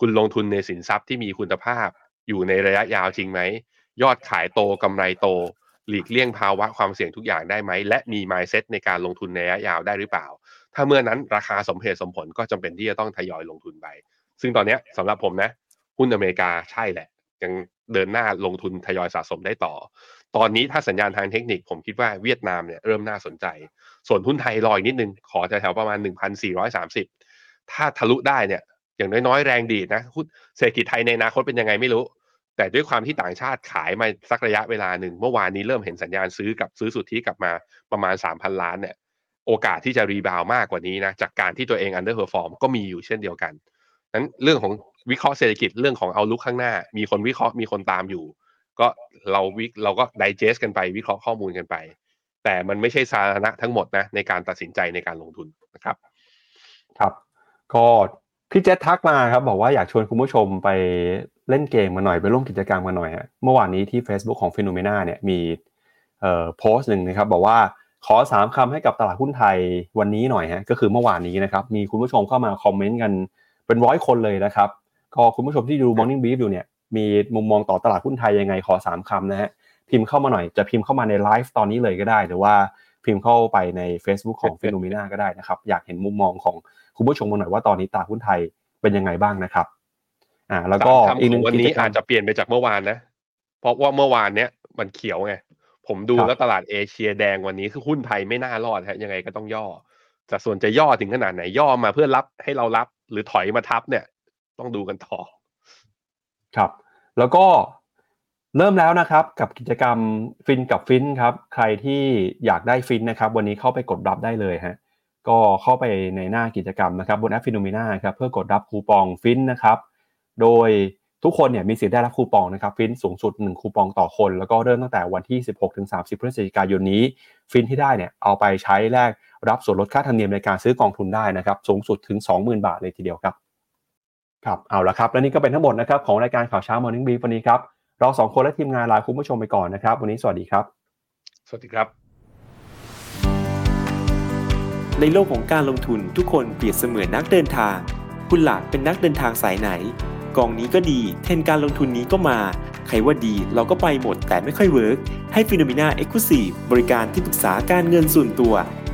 คุณลงทุนในสินทรัพย์ที่มีคุณภาพ อยู่ในระยะยาวจริงไหม ยอดขายโตกำไรโต หลีกเลี่ยงภาวะความเสี่ยงทุกอย่างได้ไหม และมี mindset ในการลงทุนในระยะยาวได้หรือเปล่า ถ้าเมื่อนั้นราคาสมเหตุสมผลก็จำเป็นที่จะต้องทยอยลงทุนไป ซึ่งตอนนี้สำหรับผมนะ หุ้นอเมริกาใช่แหละ ยังเดินหน้าลงทุนทยอยสะสมได้ต่อ ตอนนี้ถ้าสัญญาณทางเทคนิคผมคิดว่าเวียดนามเนี่ยเริ่มน่าสนใจ ส่วนหุ้นไทยรออีกนิดนึง ขอจะแถวประมาณ 1,430 ถ้าทะลุได้เนี่ย อย่างน้อยๆ แรงดีนะหุ้นเศรษฐกิจไทยในอนาคตเป็นยังไงไม่รู้ แต่ด้วยความที่ต่างชาติขายมาสักระยะเวลาหนึ่ง เมื่อวานนี้เริ่มเห็นสัญญาณซื้อกับซื้อสุทธิกลับมาประมาณ 3,000 ล้านเนี่ยโอกาสที่จะ rebound มากกว่านี้นะจากการที่ตัวเอง underperform ก็มีอยู่เช่นเดียวกัน นั้นเรื่องของวิเคราะห์เศรษฐกิจเรื่องของ outlook ข้างหน้า มีคนวิเคราะห์มีคนตามอยู่ ก็เราวิเราก็ digest กันไปวิเคราะห์ข้อมูลกันไป แต่มันไม่ใช่สาธาระทั้งหมดนะในการตัดสินใจในการลงทุนนะครับ ครับ ก็พี่เจษทักมาครับ บอกว่าอยากชวนคุณผู้ชมไปเล่นเกมมาหน่อยไปร่วมกิจกรรมมาหน่อยฮะเมื่อวานนี้ที่ Facebook ของ FINNOMENA เนี่ยมีเอ่อโพสต์หนึ่งนะครับ บอกว่าขอสามคำให้กับตลาดหุ้นไทยวันนี้หน่อยฮะก็คือเมื่อวานนี้นะครับ มีคุณผู้ชมเข้ามาคอมเมนต์กัน เป็นร้อยคนเลยนะครับ ก็คุณผู้ชมที่ดู Morning Brief อยู่เนี่ยมีมุมมองต่อตลาดหุ้นไทยยังไงขอสามคำนะฮะพิมพ์เข้ามาหน่อยจะพิมพ์เข้ามาในไลฟ์ตอนนี้เลยก็ได้ หรือว่าพิมพ์เข้าไปใน Facebook ของฟิโนเมนาก็ได้นะครับ อยากเห็นมุมมองของคุณผู้ชมมาหน่อยว่าตอนนี้ตลาดหุ้นไทยเป็นยังไงบ้างนะครับอ่าแล้วก็สามอีกหนึ่งคำวันกินี้จกรรอาจมจะเปลี่ยนไปจากเมื่อวานนะ เพราะว่าเมื่อวานเนี้ยมันเขียวไงผมดูครับแล้วตลาดเอเชียแดงวันนี้คือหุ้นไทยไม่น่ารอดฮะยังไงก็ต้องย่อ แต่ส่วนจะย่อถึงขนาดไหนย่อมาเพื่อรับให้เรารับ หรือถอยมาทับเนี่ย ต้องดูกันต่อครับ แล้วก็เริ่มแล้วนะครับกับกิจกรรมฟินกับฟินครับ ใครที่อยากได้ฟินนะครับ วันนี้เข้าไปกดรับได้เลยฮะก็เข้าไปในหน้ากิจกรรมนะครับบนแอป FINNOMENA ครับเพื่อกดรับคูปองฟินนะครับ โดยทุกคนเนี่ยมีสิทธิ์ได้รับคูปองนะครับฟินสูงสุด 1 คูปองต่อคน แล้วก็เริ่มตั้งแต่วันที่ 16ถึง30 พฤศจิกายนนี้ ฟินที่ได้เนี่ยเอาไปใช้แลก รับส่วนลดค่าธรรมเนียมในการซื้อกองทุนได้นะครับสูงสุดถึง 20,000 บาทเลยทีเดียวครับครับเอาละครับและนี่ก็เป็นทั้งหมดนะครับของรายการข่าวเช้า Morning Brief วันนี้ครับเราสองคนและทีมงานลาคุณผู้ชมไปก่อนนะครับวันนี้สวัสดีครับ สวัสดีครับ ในโลกของการลงทุนทุกคนเปรียบเสมือนนักเดินทาง คุณล่ะเป็นนักเดินทางสายไหน กองนี้ก็ดี เทรนด์การลงทุนนี้ก็มาใครว่าดีเราก็ไปหมดแต่ไม่ค่อยเวิร์กให้ FINNOMENA Exclusive บริการที่ปรึกษาการเงินส่วนตัว